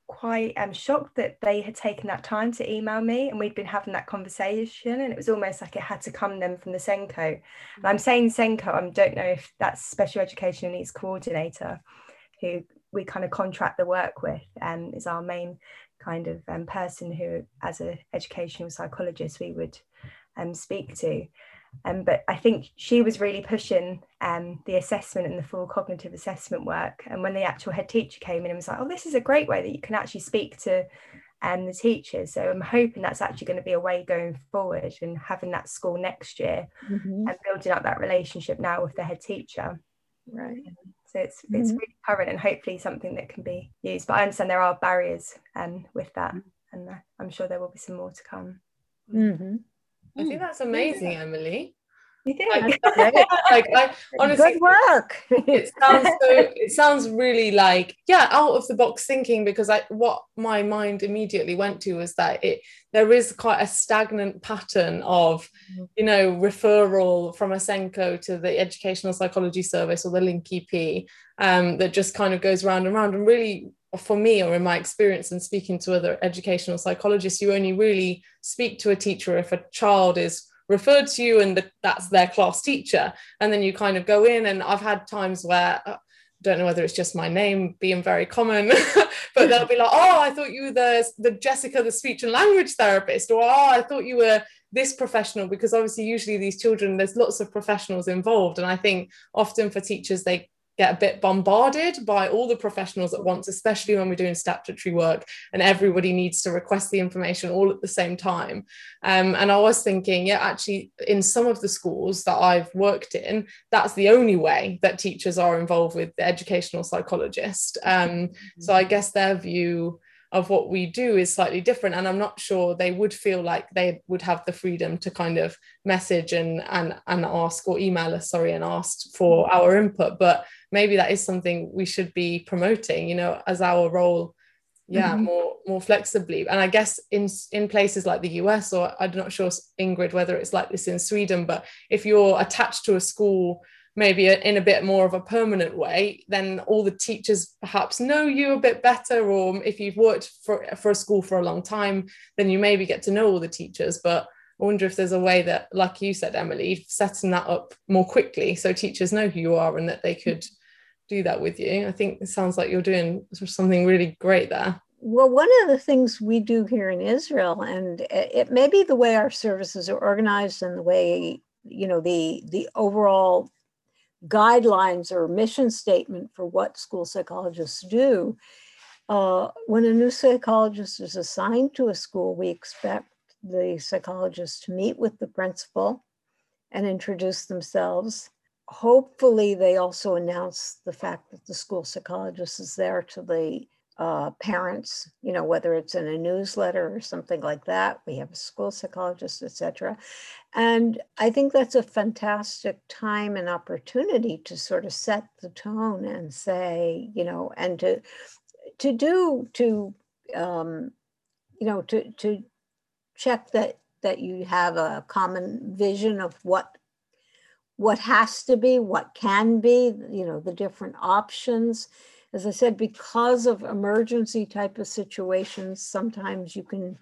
quite um, shocked that they had taken that time to email me and we'd been having that conversation and it was almost like it had to come then from the SENCO. And I'm saying SENCO, I don't know if that's special education needs coordinator who we kind of contract the work with and um, is our main kind of um, person who, as an educational psychologist, we would um, speak to. Um, but I think she was really pushing um, the assessment and the full cognitive assessment work. And when the actual head teacher came in and was like, oh, this is a great way that you can actually speak to um, the teachers. So I'm hoping that's actually going to be a way going forward and having that school next year mm-hmm. and building up that relationship now with the head teacher. Right. So it's mm-hmm. it's really current and hopefully something that can be used. But I understand there are barriers um, with that, and uh, I'm sure there will be some more to come. Mm-hmm. I think that's amazing, yeah. Emily. You do. Like, like I honestly good work. it sounds so it sounds really like yeah, out of the box thinking because I what my mind immediately went to was that it there is quite a stagnant pattern of mm-hmm. you know referral from a SENCO to the educational psychology service or the link EP um, that just kind of goes round and round and really for me or in my experience and speaking to other educational psychologists you only really speak to a teacher if a child is referred to you and the, that's their class teacher. And then you kind of go in and i've had times where I uh, don't know whether it's just my name being very common but they'll be like oh i thought you were the, the jessica the speech and language therapist or oh i thought you were this professional because obviously usually these children there's lots of professionals involved. And i think often for teachers they get a bit bombarded by all the professionals at once, especially when we're doing statutory work and everybody needs to request the information all at the same time. Um, and I was thinking, yeah, actually, in some of the schools that I've worked in, that's the only way that teachers are involved with the educational psychologist. Um, mm-hmm. So I guess their view of what we do is slightly different and i'm not sure they would feel like they would have the freedom to kind of message and and and ask or email us sorry and ask for our input but maybe that is something we should be promoting you know as our role yeah mm-hmm. more more flexibly and i guess in in places like the us or i'm not sure ingrid whether it's like this in sweden but if you're attached to a school maybe in a bit more of a permanent way, then all the teachers perhaps know you a bit better. Or if you've worked for, for a school for a long time, then you maybe get to know all the teachers. But I wonder if there's a way that, like you said, Emily, setting that up more quickly so teachers know who you are and that they could do that with you. I think it sounds like you're doing something really great there. Well, one of the things we do here in Israel, and it may be the way our services are organized and the way you know the the overall guidelines or mission statement for what school psychologists do. Uh, when a new psychologist is assigned to a school, we expect the psychologist to meet with the principal and introduce themselves. Hopefully, they also announce the fact that the school psychologist is there to the uh, parents, you know, whether it's in a newsletter or something like that. We have a school psychologist, etc. And I think that's a fantastic time and opportunity to sort of set the tone and say, you know, and to to do to um, you know, to, to check that, that you have a common vision of what, what has to be, what can be, you know, the different options. As I said, because of emergency type of situations, sometimes you can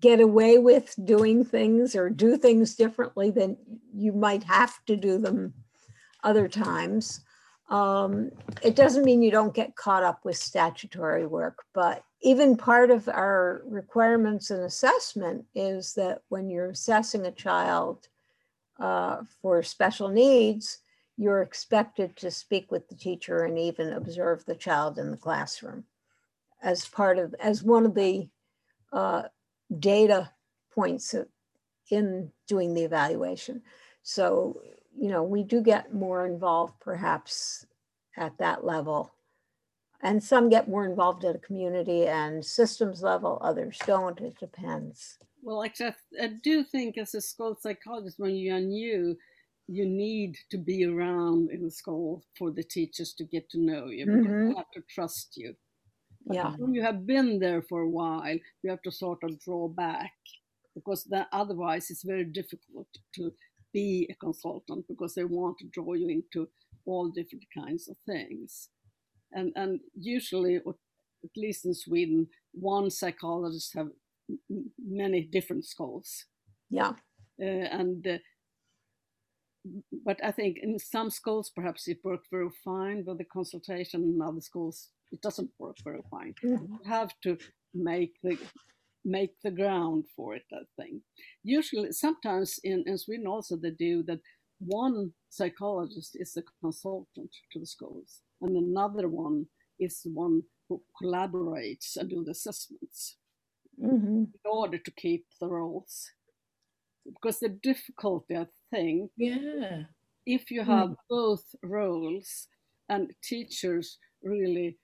get away with doing things or do things differently than you might have to do them other times. Um, it doesn't mean you don't get caught up with statutory work, but even part of our requirements and assessment is that when you're assessing a child uh, for special needs, you're expected to speak with the teacher and even observe the child in the classroom as part of, as one of the uh, data points in doing the evaluation. So you know, we do get more involved perhaps at that level. And some get more involved at a community and systems level, others don't. It depends. Well, actually, I do think as a school psychologist, when you are new, you need to be around in the school for the teachers to get to know you because mm-hmm. they have to trust you. But yeah. when you have been there for a while, you have to sort of draw back because that otherwise it's very difficult to be a consultant because they want to draw you into all different kinds of things. And, and usually, at least in Sweden, one psychologist have many different schools. Yeah. Uh, and uh, but I think in some schools perhaps it worked very fine, but the consultation in other schools it doesn't work very fine. Mm-hmm. You have to make the make the ground for it, I think. Usually, sometimes in, in Sweden also they do that one psychologist is a consultant to the schools, and another one is the one who collaborates and do the assessments mm-hmm. in order to keep the roles. Because the difficulty, I think, yeah, if you have mm. both roles and teachers really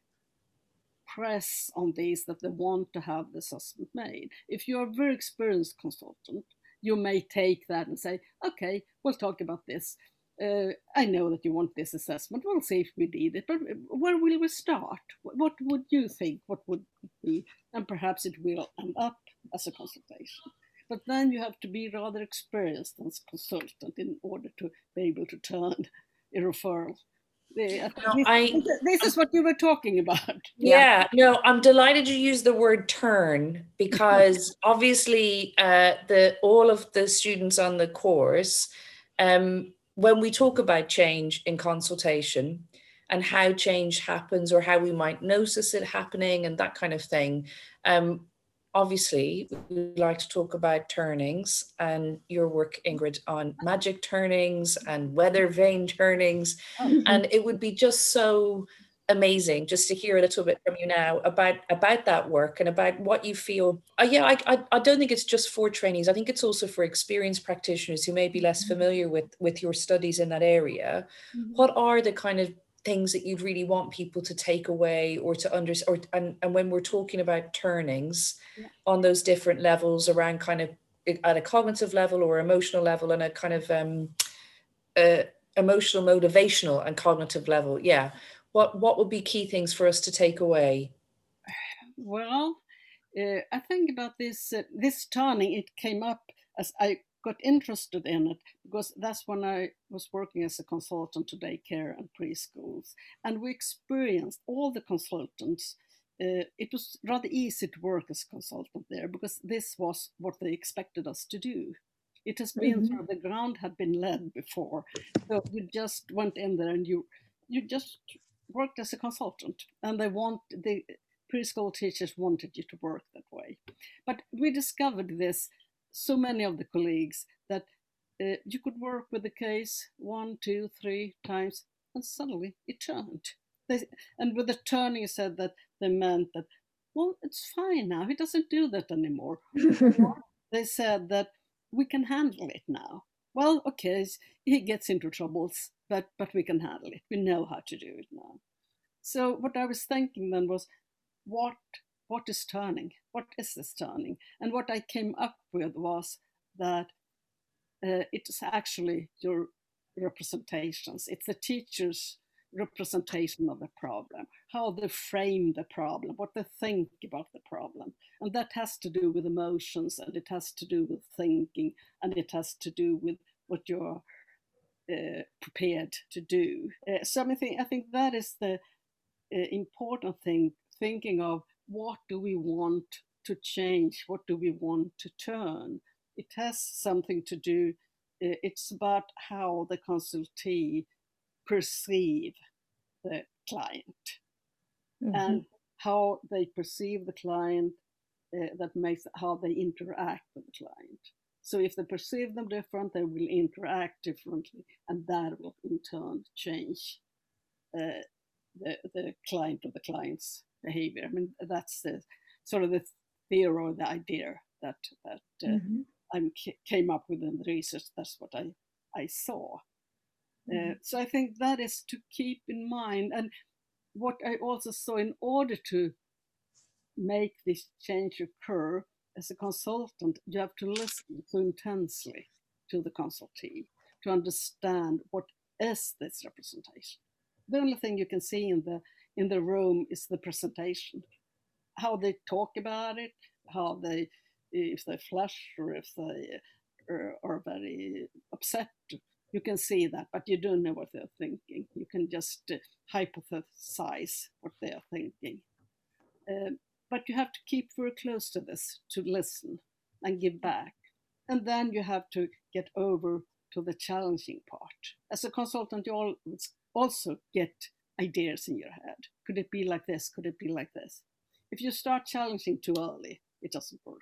press on these that they want to have the assessment made. If you're a very experienced consultant, you may take that and say, okay, we'll talk about this. Uh, I know that you want this assessment. We'll see if we need it, but where will we start? What would you think? What would be? And perhaps it will end up as a consultation. But then you have to be rather experienced as a consultant in order to be able to turn a referral no, I, this is what you were talking about. Yeah, yeah, no, I'm delighted you use the word turn because obviously uh, the all of the students on the course, um, when we talk about change in consultation and how change happens or how we might notice it happening and that kind of thing, um, obviously we like to talk about turnings and your work ingrid on magic turnings and weather vane turnings. And it would be just so amazing just to hear a little bit from you now about about that work and about what you feel uh, yeah I, I, I don't think it's just for trainees i think it's also for experienced practitioners who may be less mm-hmm. familiar with with your studies in that area mm-hmm. what are the kind of things that you'd really want people to take away or to understand or and, and when we're talking about turnings yeah. on those different levels around kind of at a cognitive level or emotional level and a kind of um uh, emotional motivational and cognitive level yeah what what would be key things for us to take away well uh, i think about this uh, this turning it came up as i got interested in it because that's when I was working as a consultant to daycare and preschools. And we experienced all the consultants. Uh, it was rather easy to work as a consultant there because this was what they expected us to do. It has been mm-hmm. the ground had been led before, so you just went in there and you you just worked as a consultant, and they want the preschool teachers wanted you to work that way. But we discovered this so many of the colleagues that uh, you could work with the case one, two, three times, and suddenly it turned. They, and with the turning, said that they meant that, well, it's fine now. He doesn't do that anymore. they said that we can handle it now. Well, okay, he gets into troubles, but but we can handle it. We know how to do it now. So what I was thinking then was, what what is turning? What is this turning? And what I came up with was that uh, it's actually your representations. It's the teachers representation of the problem, how they frame the problem, what they think about the problem. And that has to do with emotions and it has to do with thinking and it has to do with what you're uh, prepared to do. Uh, so I think, I think that is the uh, important thing, thinking of what do we want to change, what do we want to turn. It has something to do, uh, it's about how the consultee perceive the client mm-hmm. and how they perceive the client uh, that makes how they interact with the client so if they perceive them different they will interact differently and that will in turn change uh, the, the client or the client's behavior i mean that's the sort of the theory or the idea that that uh, mm-hmm. i came up with in the research that's what i i saw uh, so I think that is to keep in mind. And what I also saw in order to make this change occur as a consultant, you have to listen so intensely to the consultee to understand what is this representation. The only thing you can see in the in the room is the presentation, how they talk about it, how they if they flush or if they are, are very upset you can see that, but you don't know what they're thinking. You can just uh, hypothesize what they're thinking. Uh, but you have to keep very close to this to listen and give back. And then you have to get over to the challenging part. As a consultant, you always also get ideas in your head. Could it be like this? Could it be like this? If you start challenging too early, it doesn't work.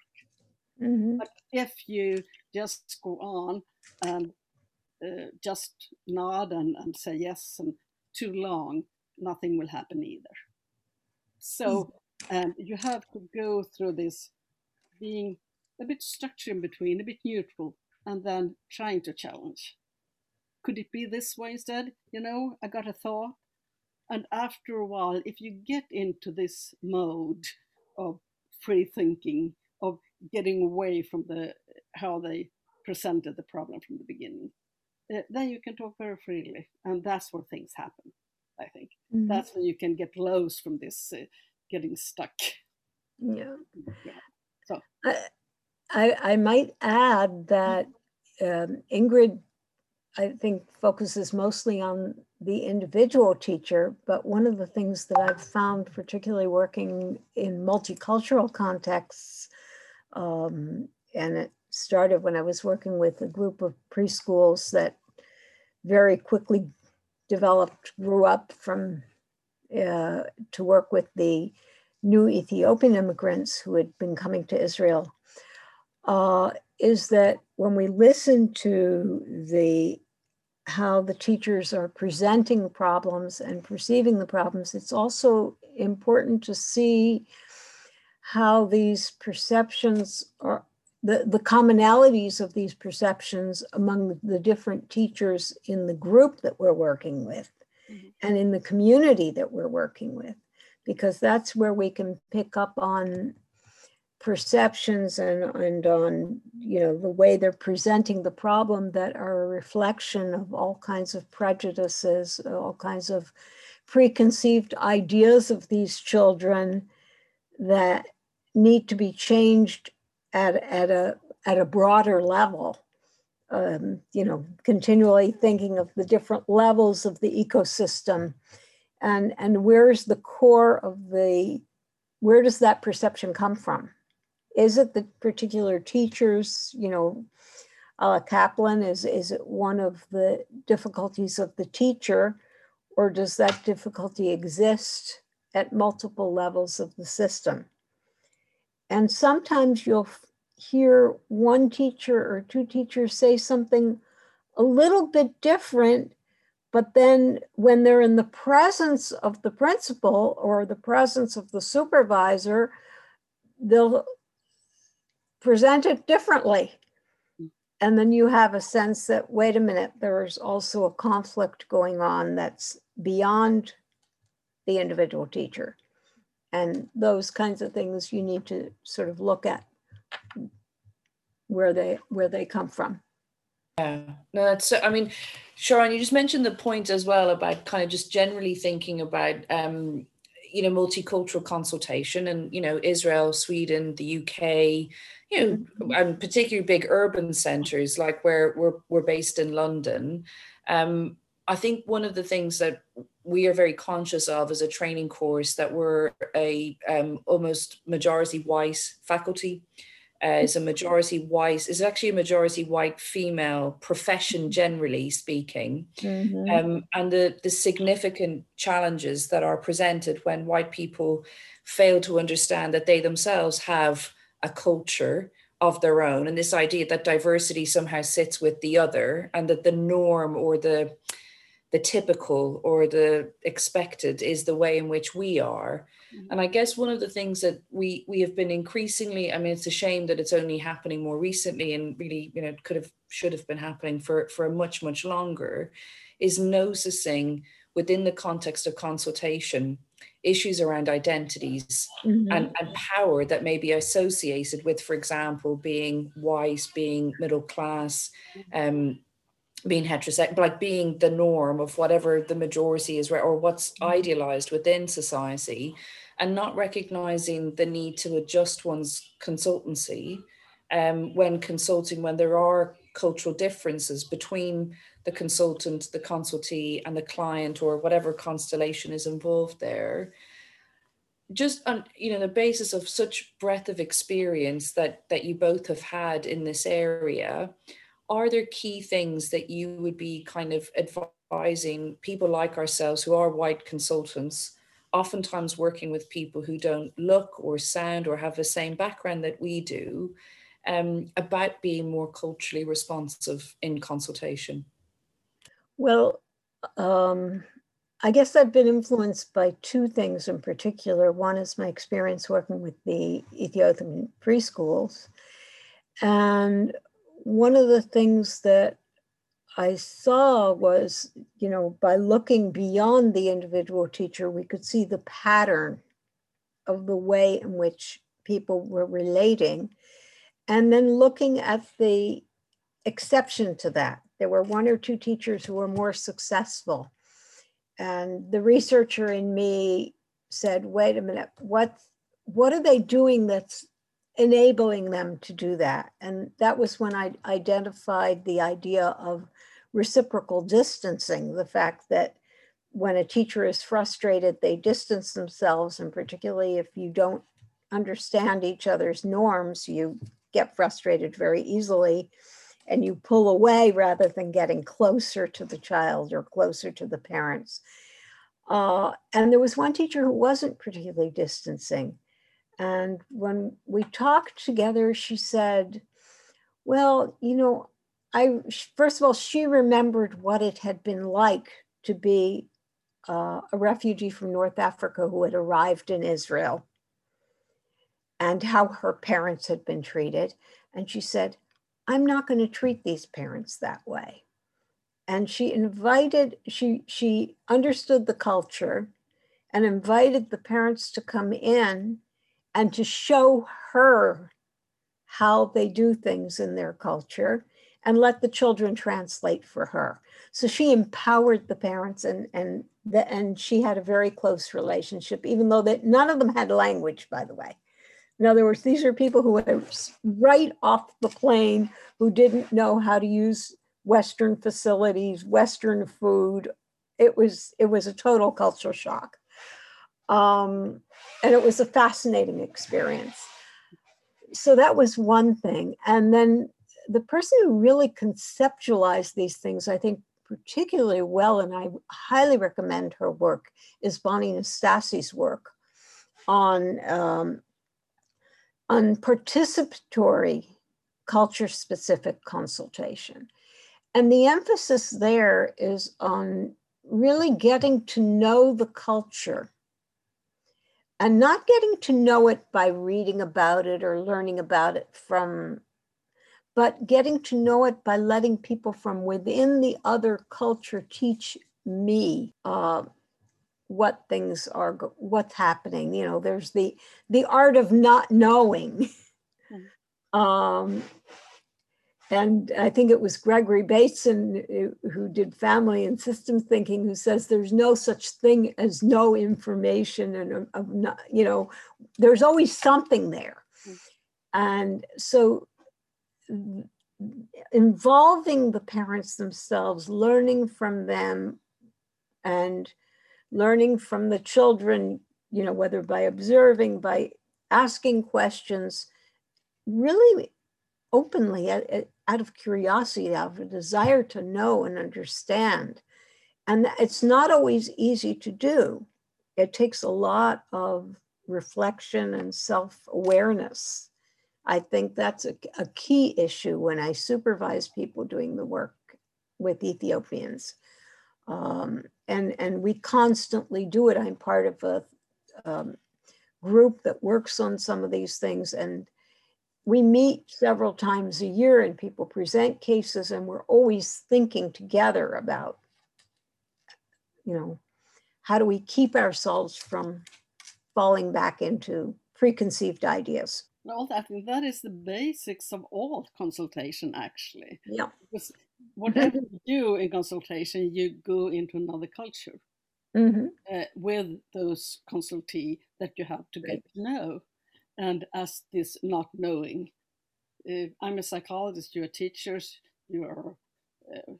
Mm-hmm. But if you just go on and uh, just nod and, and say yes and too long, nothing will happen either. So um, you have to go through this being a bit structured in between, a bit neutral, and then trying to challenge. Could it be this way instead? You know, I got a thought. And after a while, if you get into this mode of free thinking, of getting away from the how they presented the problem from the beginning, uh, then you can talk very freely, and that's where things happen. I think mm-hmm. that's when you can get loose from this uh, getting stuck. Yeah. yeah. So I, I, I might add that um, Ingrid, I think, focuses mostly on the individual teacher, but one of the things that I've found, particularly working in multicultural contexts, um, and it started when I was working with a group of preschools that very quickly developed, grew up from uh, to work with the new Ethiopian immigrants who had been coming to Israel, uh, is that when we listen to the how the teachers are presenting problems and perceiving the problems, it's also important to see how these perceptions are, the, the commonalities of these perceptions among the different teachers in the group that we're working with mm-hmm. and in the community that we're working with, because that's where we can pick up on perceptions and, and on you know the way they're presenting the problem that are a reflection of all kinds of prejudices all kinds of preconceived ideas of these children that need to be changed at, at a at a broader level. Um, you know, continually thinking of the different levels of the ecosystem, and and where's the core of the where does that perception come from? Is it the particular teachers? You know, uh, Caplan is is it one of the difficulties of the teacher, or does that difficulty exist at multiple levels of the system? And sometimes you'll hear one teacher or two teachers say something a little bit different, but then when they're in the presence of the principal or the presence of the supervisor, they'll present it differently. And then you have a sense that, wait a minute, there's also a conflict going on that's beyond the individual teacher and those kinds of things you need to sort of look at where they where they come from yeah no that's i mean Sharon, you just mentioned the point as well about kind of just generally thinking about um, you know multicultural consultation and you know Israel, Sweden, the UK, you know, mm-hmm. and particularly big urban centres like where we're we're based in London. Um, I think one of the things that we are very conscious of as a training course that we're a um, almost majority white faculty uh, is a majority white is actually a majority white female profession generally speaking mm-hmm. um, and the, the significant challenges that are presented when white people fail to understand that they themselves have a culture of their own and this idea that diversity somehow sits with the other and that the norm or the the typical or the expected is the way in which we are. And i guess one of the things that we we have been increasingly i mean it's a shame that it's only happening more recently and really you know could have should have been happening for for much much longer is noticing within the context of consultation issues around identities mm-hmm. and, and power that may be associated with for example being white being middle class mm-hmm. um, being heterosexual, like being the norm of whatever the majority is, or what's mm-hmm. idealized within society, and not recognizing the need to adjust one's consultancy um, when consulting, when there are cultural differences between the consultant, the consultee, and the client, or whatever constellation is involved there. Just on you know the basis of such breadth of experience that that you both have had in this area, are there key things that you would be kind of advising people like ourselves who are white consultants, oftentimes working with people who don't look or sound or have the same background that we do, um, about being more culturally responsive in consultation? Well, um, I guess I've been influenced by two things in particular. One is my experience working with the Ethiopian preschools. And one of the things that I saw was, you know, by looking beyond the individual teacher, we could see the pattern of the way in which people were relating. And then looking at the exception to that, there were one or two teachers who were more successful. And the researcher in me said, wait a minute, what, what are they doing that's enabling them to do that. And that was when I identified the idea of reciprocal distancing, the fact that when a teacher is frustrated, they distance themselves, and particularly if you don't understand each other's norms, you get frustrated very easily and you pull away rather than getting closer to the child or closer to the parents. Uh, and there was one teacher who wasn't particularly distancing. And when we talked together, she said, Well, you know, I, first of all, she remembered what it had been like to be uh, a refugee from North Africa who had arrived in Israel and how her parents had been treated. And she said, I'm not going to treat these parents that way. And she invited, she, she understood the culture and invited the parents to come in and to show her how they do things in their culture and let the children translate for her. So she empowered the parents and and the, and she had a very close relationship, even though that none of them had language, by the way. In other words, these are people who were right off the plane who didn't know how to use Western facilities, Western food. It was it was a total cultural shock. Um, and it was a fascinating experience. So that was one thing. And then the person who really conceptualized these things, I think, particularly well, and I highly recommend her work, is Bonnie Nastasi's work on, um, on participatory culture specific consultation. And the emphasis there is on really getting to know the culture and not getting to know it by reading about it or learning about it from but getting to know it by letting people from within the other culture teach me uh, what things are what's happening you know there's the the art of not knowing mm-hmm. um, and I think it was Gregory Bateson uh, who did family and systems thinking who says there's no such thing as no information and uh, you know there's always something there. And so involving the parents themselves learning from them and learning from the children you know whether by observing by asking questions really openly out of curiosity, out of a desire to know and understand. And it's not always easy to do. It takes a lot of reflection and self awareness. I think that's a, a, key issue when I supervise people doing the work with Ethiopians. Um, and, and we constantly do it. I'm part of a um, group that works on some of these things. And we meet several times a year and people present cases and we're always thinking together about you know how do we keep ourselves from falling back into preconceived ideas? Well i think that is the basics of all consultation actually. Yeah. Because whatever you do in consultation you go into another culture mm-hmm. uh, with those consultee that you have to get to know and as this not knowing. Uh, I'm a psychologist, you're teachers, you're uh,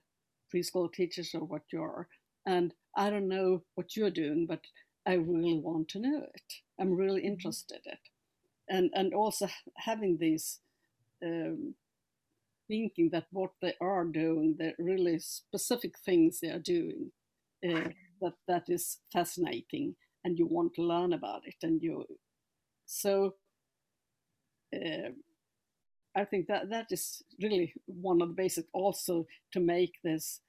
preschool teachers or what you are. And I don't know what you're doing, but I really want to know it. I'm really mm-hmm. interested in it. And, and also having these um, thinking that what they are doing, the really specific things they are doing, uh, that that is fascinating, and you want to learn about it. And you, so I think that that is really one of the basics also to make this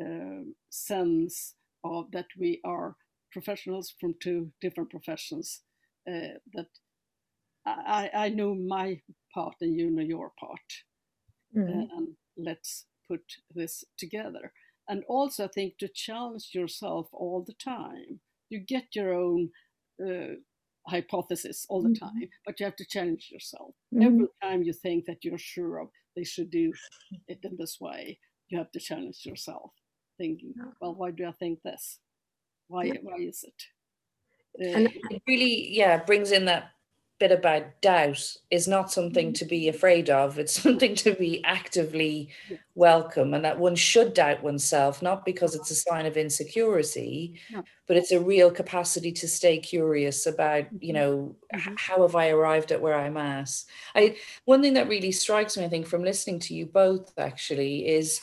uh, sense of that we are professionals from two different professions. Uh, that I, I know my part and you know your part, mm-hmm. and let's put this together. And also, I think to challenge yourself all the time. You get your own uh, hypothesis all the mm-hmm. time, but you have to challenge yourself. Mm-hmm. Every time you think that you're sure of they should do it in this way, you have to challenge yourself, thinking, well, why do I think this? Why why is it? Uh, and it really, yeah, brings in that bit about doubt is not something mm-hmm. to be afraid of. It's something to be actively welcome, and that one should doubt oneself, not because it's a sign of insecurity, but it's a real capacity to stay curious about, you mm-hmm. know, mm-hmm. how have I arrived at where I'm at. I one thing that really strikes me, I think, from listening to you both actually is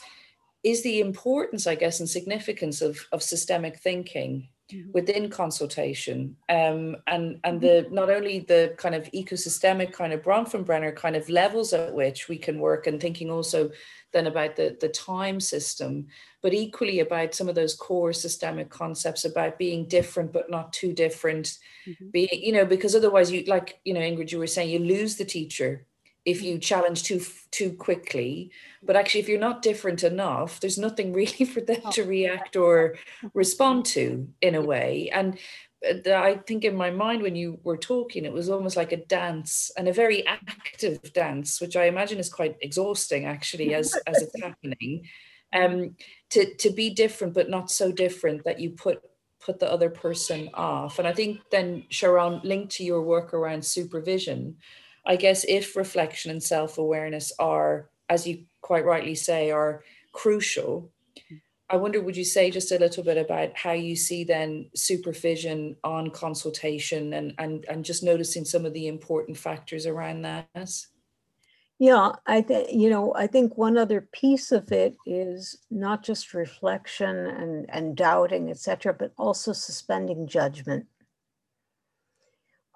is the importance, I guess, and significance of of systemic thinking. Within consultation um, and and mm-hmm. the not only the kind of ecosystemic kind of Bronfenbrenner kind of levels at which we can work and thinking also then about the the time system but equally about some of those core systemic concepts about being different but not too different mm-hmm. being you know because otherwise you like you know Ingrid you were saying you lose the teacher if you challenge too too quickly but actually if you're not different enough there's nothing really for them to react or respond to in a way and uh, I think in my mind when you were talking, it was almost like a dance and a very active dance, which I imagine is quite exhausting actually as as it's happening. Um, to to be different but not so different that you put put the other person off. And I think then Sharon, linked to your work around supervision, I guess if reflection and self awareness are, as you quite rightly say, are crucial, I wonder, would you say just a little bit about how you see then supervision on consultation and, and, and just noticing some of the important factors around that? Yeah, I think, you know, I think one other piece of it is not just reflection and, and doubting, etc., but also suspending judgment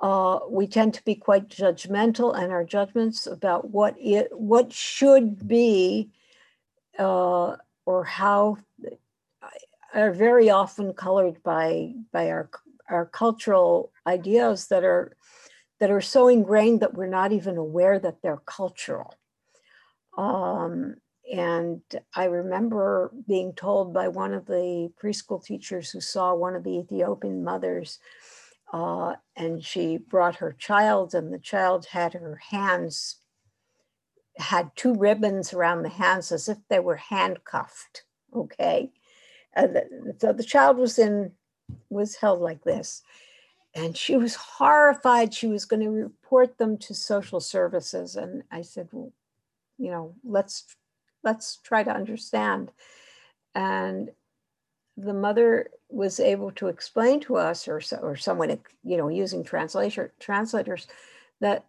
uh, we tend to be quite judgmental, and our judgments about what it what should be uh, or how are very often colored by by our our cultural ideas that are that are so ingrained that we're not even aware that they're cultural. Um, and I remember being told by one of the preschool teachers who saw one of the Ethiopian mothers uh, and she brought her child, and the child had her hands had two ribbons around the hands as if they were handcuffed. Okay. And so the child was in, was held like this. And she was horrified. She was going to report them to social services. And I said, well, you know, let's let's try to understand. And the mother was able to explain to us, or or someone, you know, using translator translators, that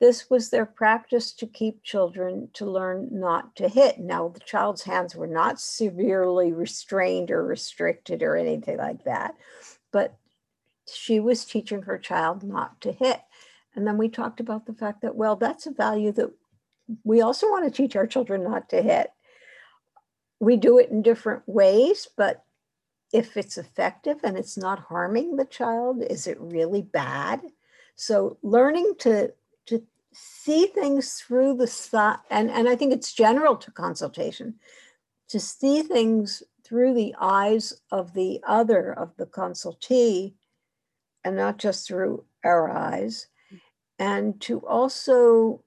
this was their practice to keep children to learn not to hit. Now, the child's hands were not severely restrained or restricted or anything like that, but she was teaching her child not to hit. And then we talked about the fact that, well, that's a value that we also want to teach our children not to hit. We do it in different ways, but if it's effective and it's not harming the child, is it really bad? So learning to to see things through the thought, and, and I think it's general to consultation, to see things through the eyes of the other, of the consultee, and not just through our eyes. Mm. And to also,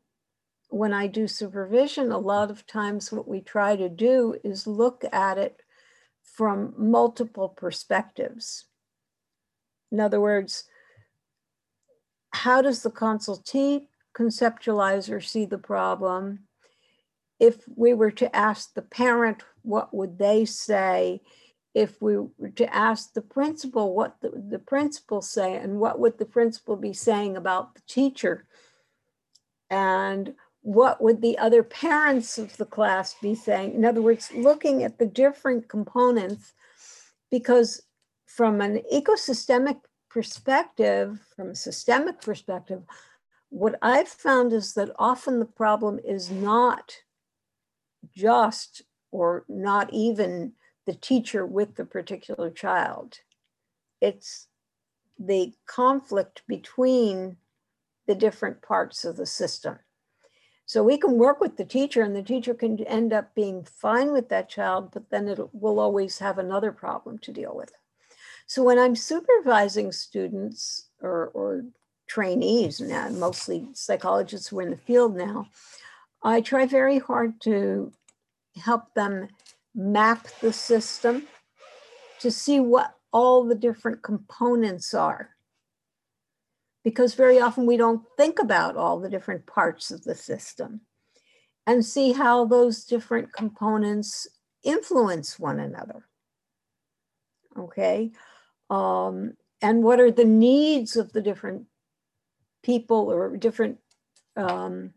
when I do supervision, a lot of times what we try to do is look at it from multiple perspectives. In other words, how does the consultee conceptualize or see the problem? If we were to ask the parent, what would they say? If we were to ask the principal, what the, the principal say, and what would the principal be saying about the teacher? And what would the other parents of the class be saying? In other words, looking at the different components, because from an ecosystemic perspective, from a systemic perspective, what I've found is that often the problem is not just or not even the teacher with the particular child. It's the conflict between the different parts of the system. So we can work with the teacher and the teacher can end up being fine with that child, but then it will always have another problem to deal with. So when I'm supervising students or, or trainees now, mostly psychologists who are in the field now, I try very hard to help them map the system to see what all the different components are. Because very often we don't think about all the different parts of the system and see how those different components influence one another. Okay um, and what are the needs of the different people or different um,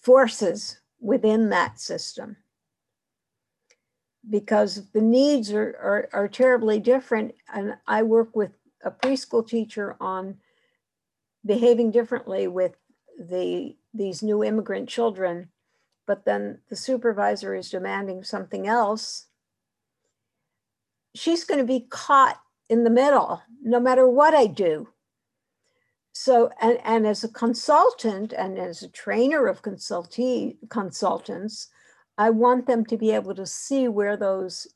forces within that system because the needs are, are, are, terribly different and i work with a preschool teacher on behaving differently with the these new immigrant children but then the supervisor is demanding something else she's going to be caught in the middle, no matter what I do. So, and, and as a consultant and as a trainer of consultee consultants, I want them to be able to see where those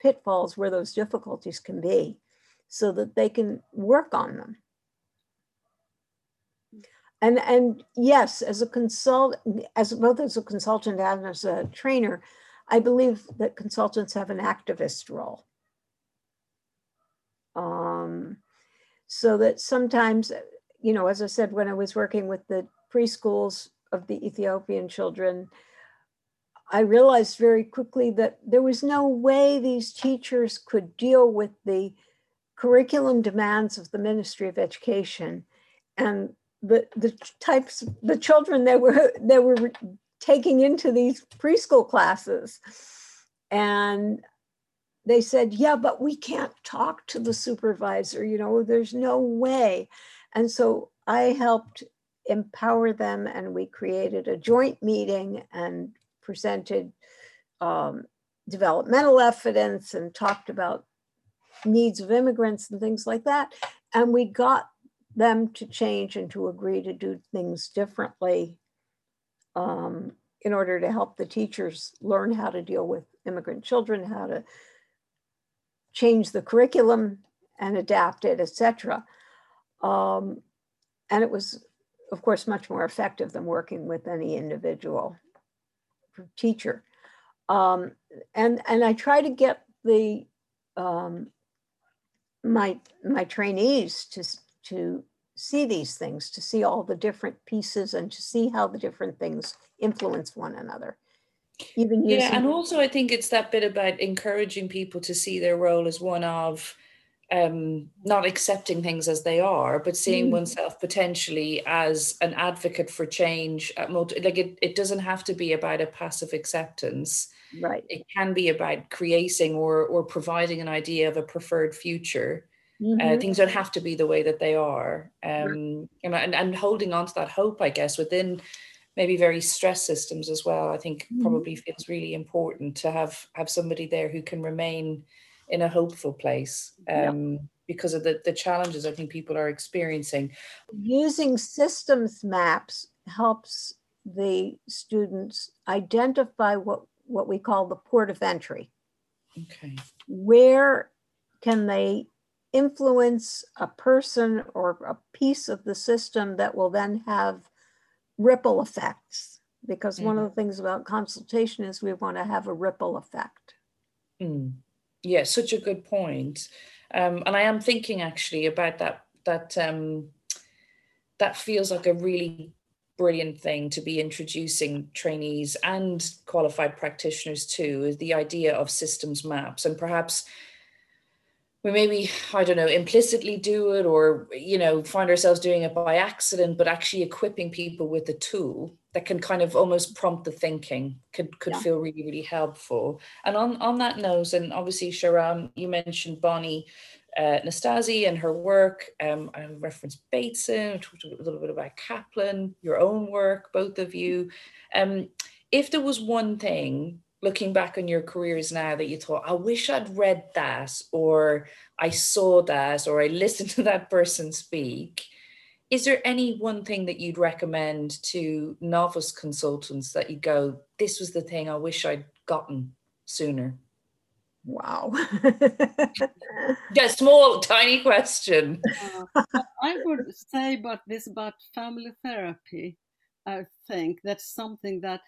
pitfalls, where those difficulties can be, so that they can work on them. And and yes, as a consult, as both as a consultant and as a trainer, I believe that consultants have an activist role. Um, so that sometimes, you know, as I said, when I was working with the preschools of the Ethiopian children, I realized very quickly that there was no way these teachers could deal with the curriculum demands of the Ministry of Education and the the types the children that were that were taking into these preschool classes and they said, yeah, but we can't talk to the supervisor, you know, there's no way. And so I helped empower them and we created a joint meeting and presented um, developmental evidence and talked about needs of immigrants and things like that. And we got them to change and to agree to do things differently um, in order to help the teachers learn how to deal with immigrant children, how to change the curriculum and adapt it, etc. Um, and it was of course, much more effective than working with any individual teacher. Um, and, and I try to get the, um, my, my trainees to, to see these things, to see all the different pieces and to see how the different things influence one another. Even yeah, and also I think it's that bit about encouraging people to see their role as one of um, not accepting things as they are, but seeing mm. oneself potentially as an advocate for change. Multi- like it, it doesn't have to be about a passive acceptance. Right. It can be about creating or or providing an idea of a preferred future. Uh, mm-hmm. Uh, things don't have to be the way that they are, um, and, and holding on to that hope, I guess, within maybe very stress systems as well. I think mm-hmm. probably feels really important to have have somebody there who can remain in a hopeful place um, yeah. because of the, the challenges I think people are experiencing. Using systems maps helps the students identify what, what we call the port of entry. Okay. Where can they influence a person or a piece of the system that will then have ripple effects? Because mm-hmm. one of mm-hmm. the things about consultation is we want to have a ripple effect. Mm yeah, such a good point. Um, and I am thinking actually about that. That um, that feels like a really brilliant thing to be introducing trainees and qualified practitioners to is the idea of systems maps and perhaps we maybe i don't know implicitly do it or you know find ourselves doing it by accident but actually equipping people with the tool that can kind of almost prompt the thinking could could yeah. feel really really helpful and on on that note and obviously sharon you mentioned bonnie uh, Nastasi and her work. Um, I referenced Bateson, talked a little bit about Caplan, your own work, both of you. Um, if there was one thing looking back on your careers now that you thought, I wish I'd read that, or I saw that, or I listened to that person speak, is there any one thing that you'd recommend to novice consultants that you go, this was the thing I wish I'd gotten sooner? Wow. yeah, small, tiny question. Uh, I would say about this about family therapy. I think that's something that,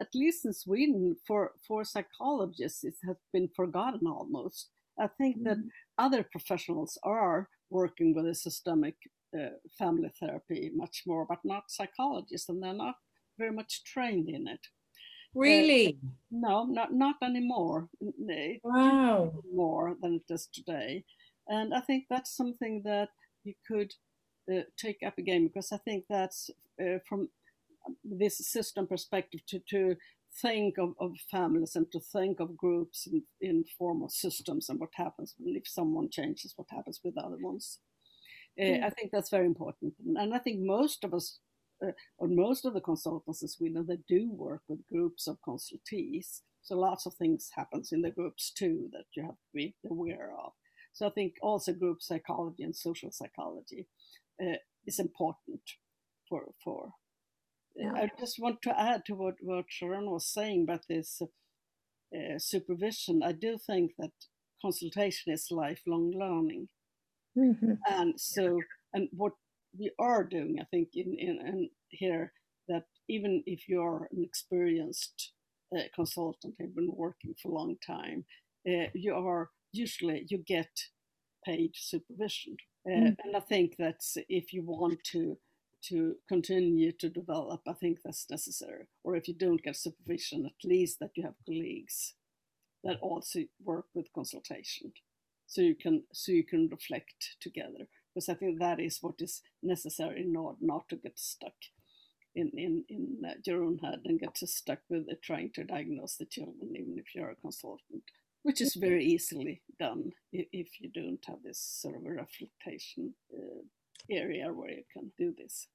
at least in Sweden, for, for psychologists, it has been forgotten almost. I think mm-hmm. that other professionals are working with a systemic uh, family therapy much more, but not psychologists, and they're not very much trained in it. Really? Uh, no, not not anymore. wow. More than it is today, and I think that's something that you could uh, take up again because I think that's uh, from this system perspective to to think of, of families and to think of groups in, in form of systems and what happens if someone changes, what happens with other ones. Mm. I think that's very important. And I think most of us, uh, or most of the consultants in Sweden, they do work with groups of consultees. So lots of things happens in the groups too that you have to be aware of. So I think also group psychology and social psychology uh, is important for for. Yeah. I just want to add to what what Sharon was saying about this uh, supervision. I do think that consultation is lifelong learning. Mm-hmm. And so, and what we are doing, I think, in, in, in here, that even if you're an experienced uh, consultant, have been working for a long time, uh, you are usually you get paid supervision. Uh, mm. And I think that if you want to to continue to develop, I think that's necessary. Or if you don't get supervision, at least that you have colleagues that also work with consultation so you can so you can reflect together because I think that is what is necessary not not to get stuck in in in uh, your own head and get stuck with trying to diagnose the children even if you're a consultant which is very easily done if, if you don't have this sort of a reflection uh, area where you can do this.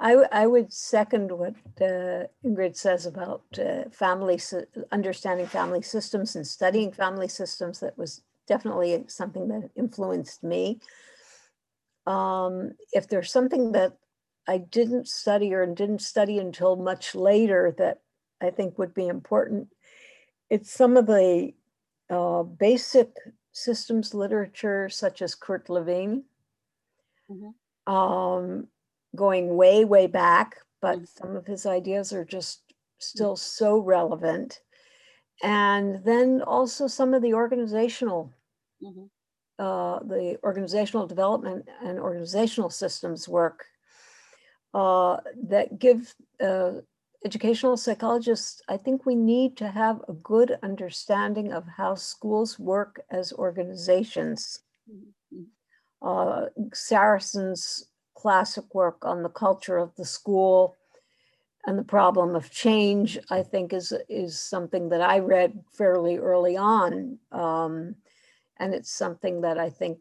I, I would second what uh, Ingrid says about uh, family, understanding family systems and studying family systems. That was definitely something that influenced me. Um, if there's something that I didn't study or didn't study until much later that I think would be important, it's some of the uh, basic systems literature, such as Kurt Lewin. Mm-hmm. Um, going way, way back, but some of his ideas are just still so relevant. And then also some of the organizational, Mm-hmm. uh, the organizational development and organizational systems work uh, that give uh, educational psychologists, I think we need to have a good understanding of how schools work as organizations. Mhm. Uh, Sarason's classic work on the culture of the school and the problem of change, I think, is is something that I read fairly early on, um, and it's something that I think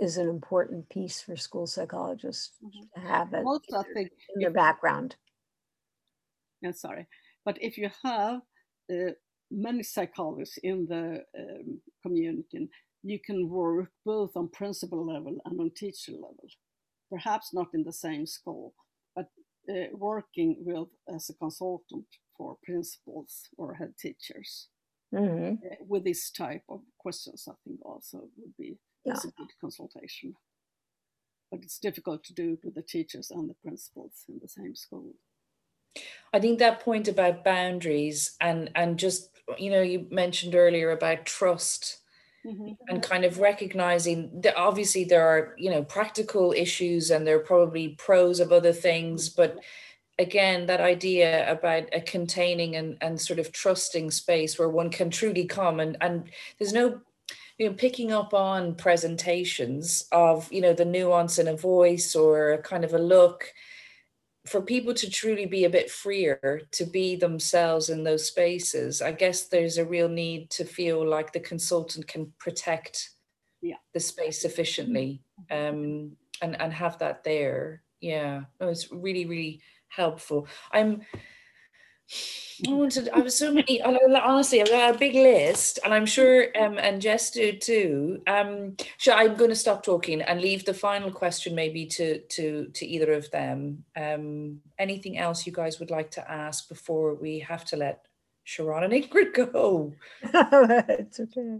is an important piece for school psychologists Mhm. to have it Also, I think in their background. yeah, sorry, but if you have uh, many psychologists in the um, community, you can work both on principal level and on teacher level. Perhaps not in the same school, but uh, working with as a consultant for principals or head teachers Mhm. uh, with this type of questions, I think also would be Yeah. a good consultation. But it's difficult to do it with the teachers and the principals in the same school. I think that point about boundaries and and just you know you mentioned earlier about trust Mhm. and kind of recognizing that obviously there are you know practical issues and there are probably pros of other things but again that idea about a containing and, and sort of trusting space where one can truly come and and there's no you know picking up on presentations of you know the nuance in a voice or a kind of a look for people to truly be a bit freer to be themselves in those spaces i guess there's a real need to feel like the consultant can protect Yeah. the space sufficiently um, and and have that there. Yeah. No, it's really really helpful. I'm I wanted. I was so many. I Honestly, I've got a big list, and I'm sure, um, and Jess do too. Um, so I'm going to stop talking and leave the final question maybe to to to either of them. Um, anything else you guys would like to ask before we have to let Sharon and Ingrid go? it's okay.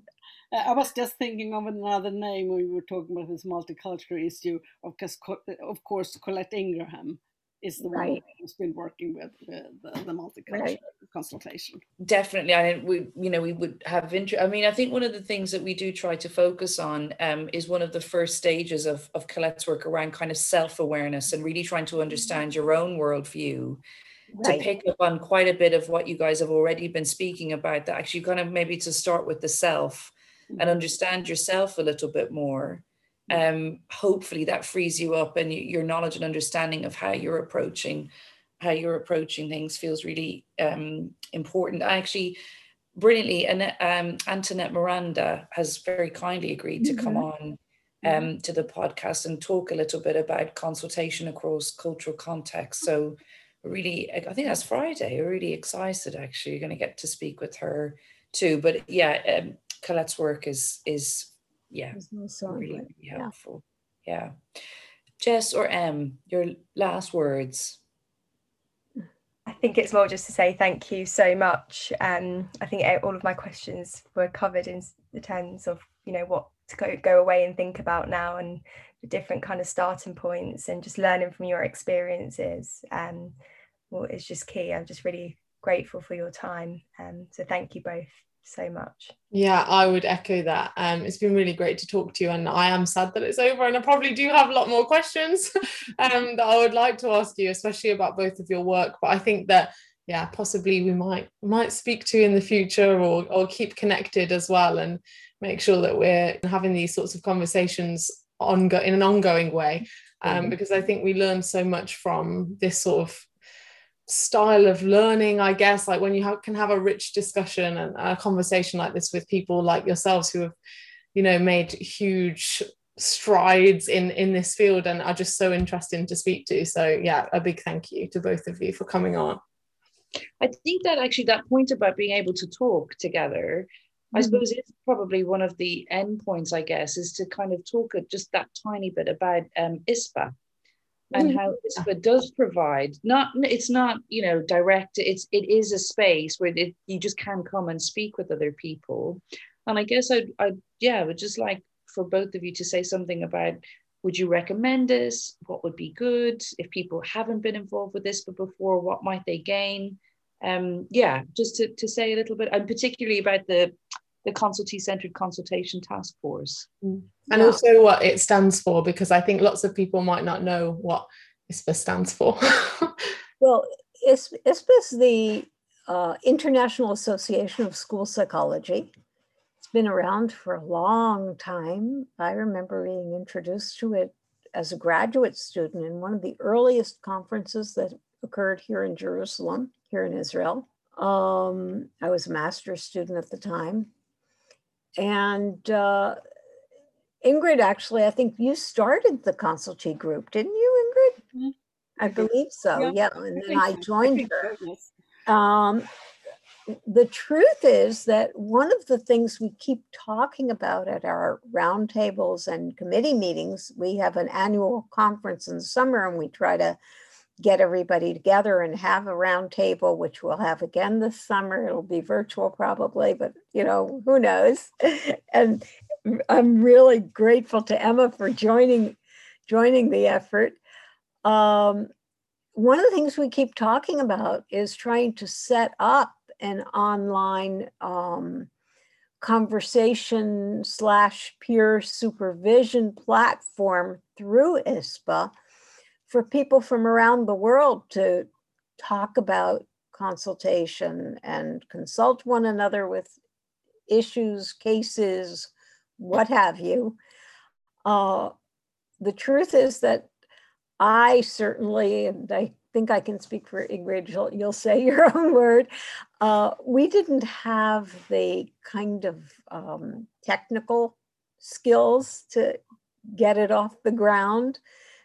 Uh, I was just thinking of another name when we were talking about this multicultural issue. Of course, of course, Colette Ingraham is the one who's been working with the, the, the multicultural Right. consultation. definitely i we you know we would have interest i mean i think one of the things that we do try to focus on um, is one of the first stages of, of colette's work around kind of self-awareness and really trying to understand your own worldview to pick up on quite a bit of what you guys have already been speaking about that actually kind of maybe to start with the self and understand yourself a little bit more um hopefully that frees you up and your knowledge and understanding of how you're approaching how you're approaching things feels really um important. I actually brilliantly Annette, um antoinette miranda has very kindly agreed to come on um to the podcast and talk a little bit about consultation across cultural contexts so really i think that's friday. Really excited actually. You're going to get to speak with her too. But yeah um colette's work is is yeah There's no song, really, but really yeah. helpful. Yeah. Jess or Em, your last words. I think it's more just to say thank you so much. Um, I think e- all of my questions were covered in the terms of you know what to go go away and think about now, and the different kind of starting points, and just learning from your experiences. Um, well, it's just key. I'm just really grateful for your time. Um, so thank you both so much. Yeah, I would echo that. Um, it's been really great to talk to you, and I am sad that it's over. And I probably do have a lot more questions um, that I would like to ask you, especially about both of your work. But I think that yeah, possibly we might might speak to in the future, or or keep connected as well, and make sure that we're having these sorts of conversations on in an ongoing way, um, because I think we learn so much from this sort of style of learning i guess like when you have, can have a rich discussion and a conversation like this with people like yourselves who have you know made huge strides in in this field and are just so interesting to speak to. So yeah a big thank you to both of you for coming on. I think that actually that point about being able to talk together, I suppose is probably one of the end points, I guess, is to kind of talk just that tiny bit about um, ISPA and how ISPA does provide not it's not you know direct it's it is a space where it, you just can come and speak with other people and I guess I'd, I'd yeah I would just like for both of you to say something about would you recommend it? What would be good? If people haven't been involved with this but before, what might they gain? Um, yeah, just to, to say a little bit, and particularly about the the consultee centered consultation task force. Mm. And yeah. also what it stands for, because I think lots of people might not know what ISPA stands for. well, ISPA is the uh, International Association of School Psychology. It's been around for a long time. I remember being introduced to it as a graduate student in one of the earliest conferences that occurred here in Jerusalem, here in Israel. Um, I was a master's student at the time. And uh, Ingrid, actually, I think you started the consultee group, didn't you, Ingrid? Mm-hmm. I believe so. Yeah, yeah. and then I, joined her. Um, the truth is that one of the things we keep talking about at our roundtables and committee meetings, we have an annual conference in the summer and we try to get everybody together and have a roundtable, which we'll have again this summer. It'll be virtual probably, but you know, who knows? and I'm really grateful to Emma for joining joining the effort. Um, one of the things we keep talking about is trying to set up an online um, conversation slash peer supervision platform through ISPA for people from around the world to talk about consultation and consult one another with issues, cases, what have you. Uh, the truth is that I certainly, and I think I can speak for Ingrid, you'll, you'll say your own word. Uh, we didn't have the kind of um, technical skills to get it off the ground.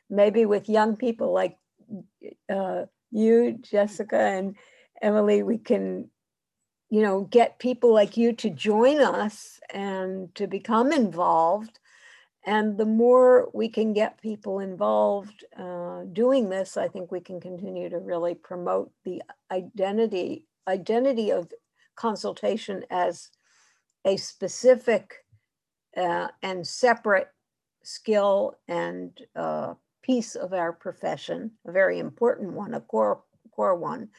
Maybe with young people like uh, you, Jessica, and Emily, we can, you know, get people like you to join us and to become involved. And the more we can get people involved uh, doing this, I think we can continue to really promote the identity identity of consultation as a specific uh, and separate skill and uh, piece of our profession, a very important one, a core core one,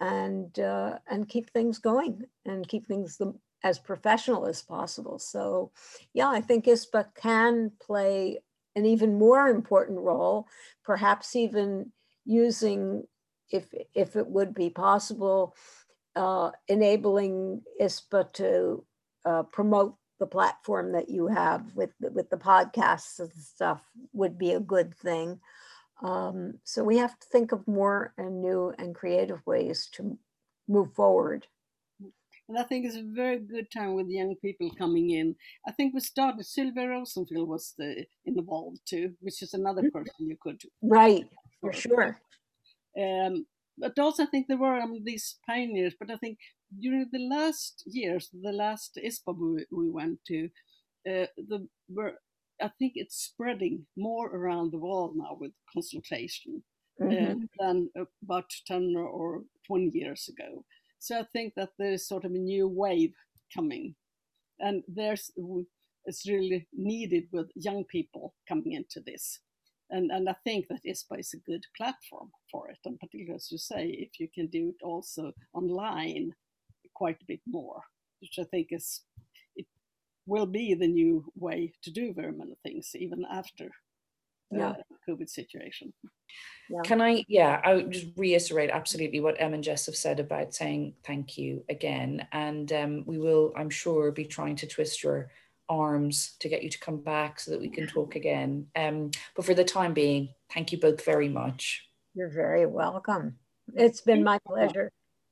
and uh, and keep things going and keep things the as professional as possible. So, yeah, I think ISPA can play an even more important role, perhaps even using, if, if it would be possible, uh, enabling ISPA to uh, promote the platform that you have with the, with the podcasts and stuff would be a good thing. Um, so we have to think of more and new and creative ways to move forward. And I think it's a very good time with young people coming in. I think we started, Sylvia Rosenfield was the, involved too, which is another mm-hmm. person you could. Right, for sure. Um, but also, I think there were um, these pioneers, but I think during the last years, the last ISPA we, we went to, uh, the were I think it's spreading more around the world now with consultation mm-hmm. uh, than about 10 or 20 years ago. So I think that there's sort of a new wave coming, and there's it's really needed with young people coming into this. And, and I think that ISPA is a good platform for it. And particularly, as you say, if you can do it also online quite a bit more, which I think is, it will be the new way to do very many things, even after yeah. COVID situation. Yeah. Can I, yeah, I would just reiterate absolutely what Em and Jess have said about saying thank you again. And um, we will, I'm sure, be trying to twist your arms to get you to come back so that we can talk again. Um, but for the time being, thank you both very much. You're very welcome. It's been my pleasure.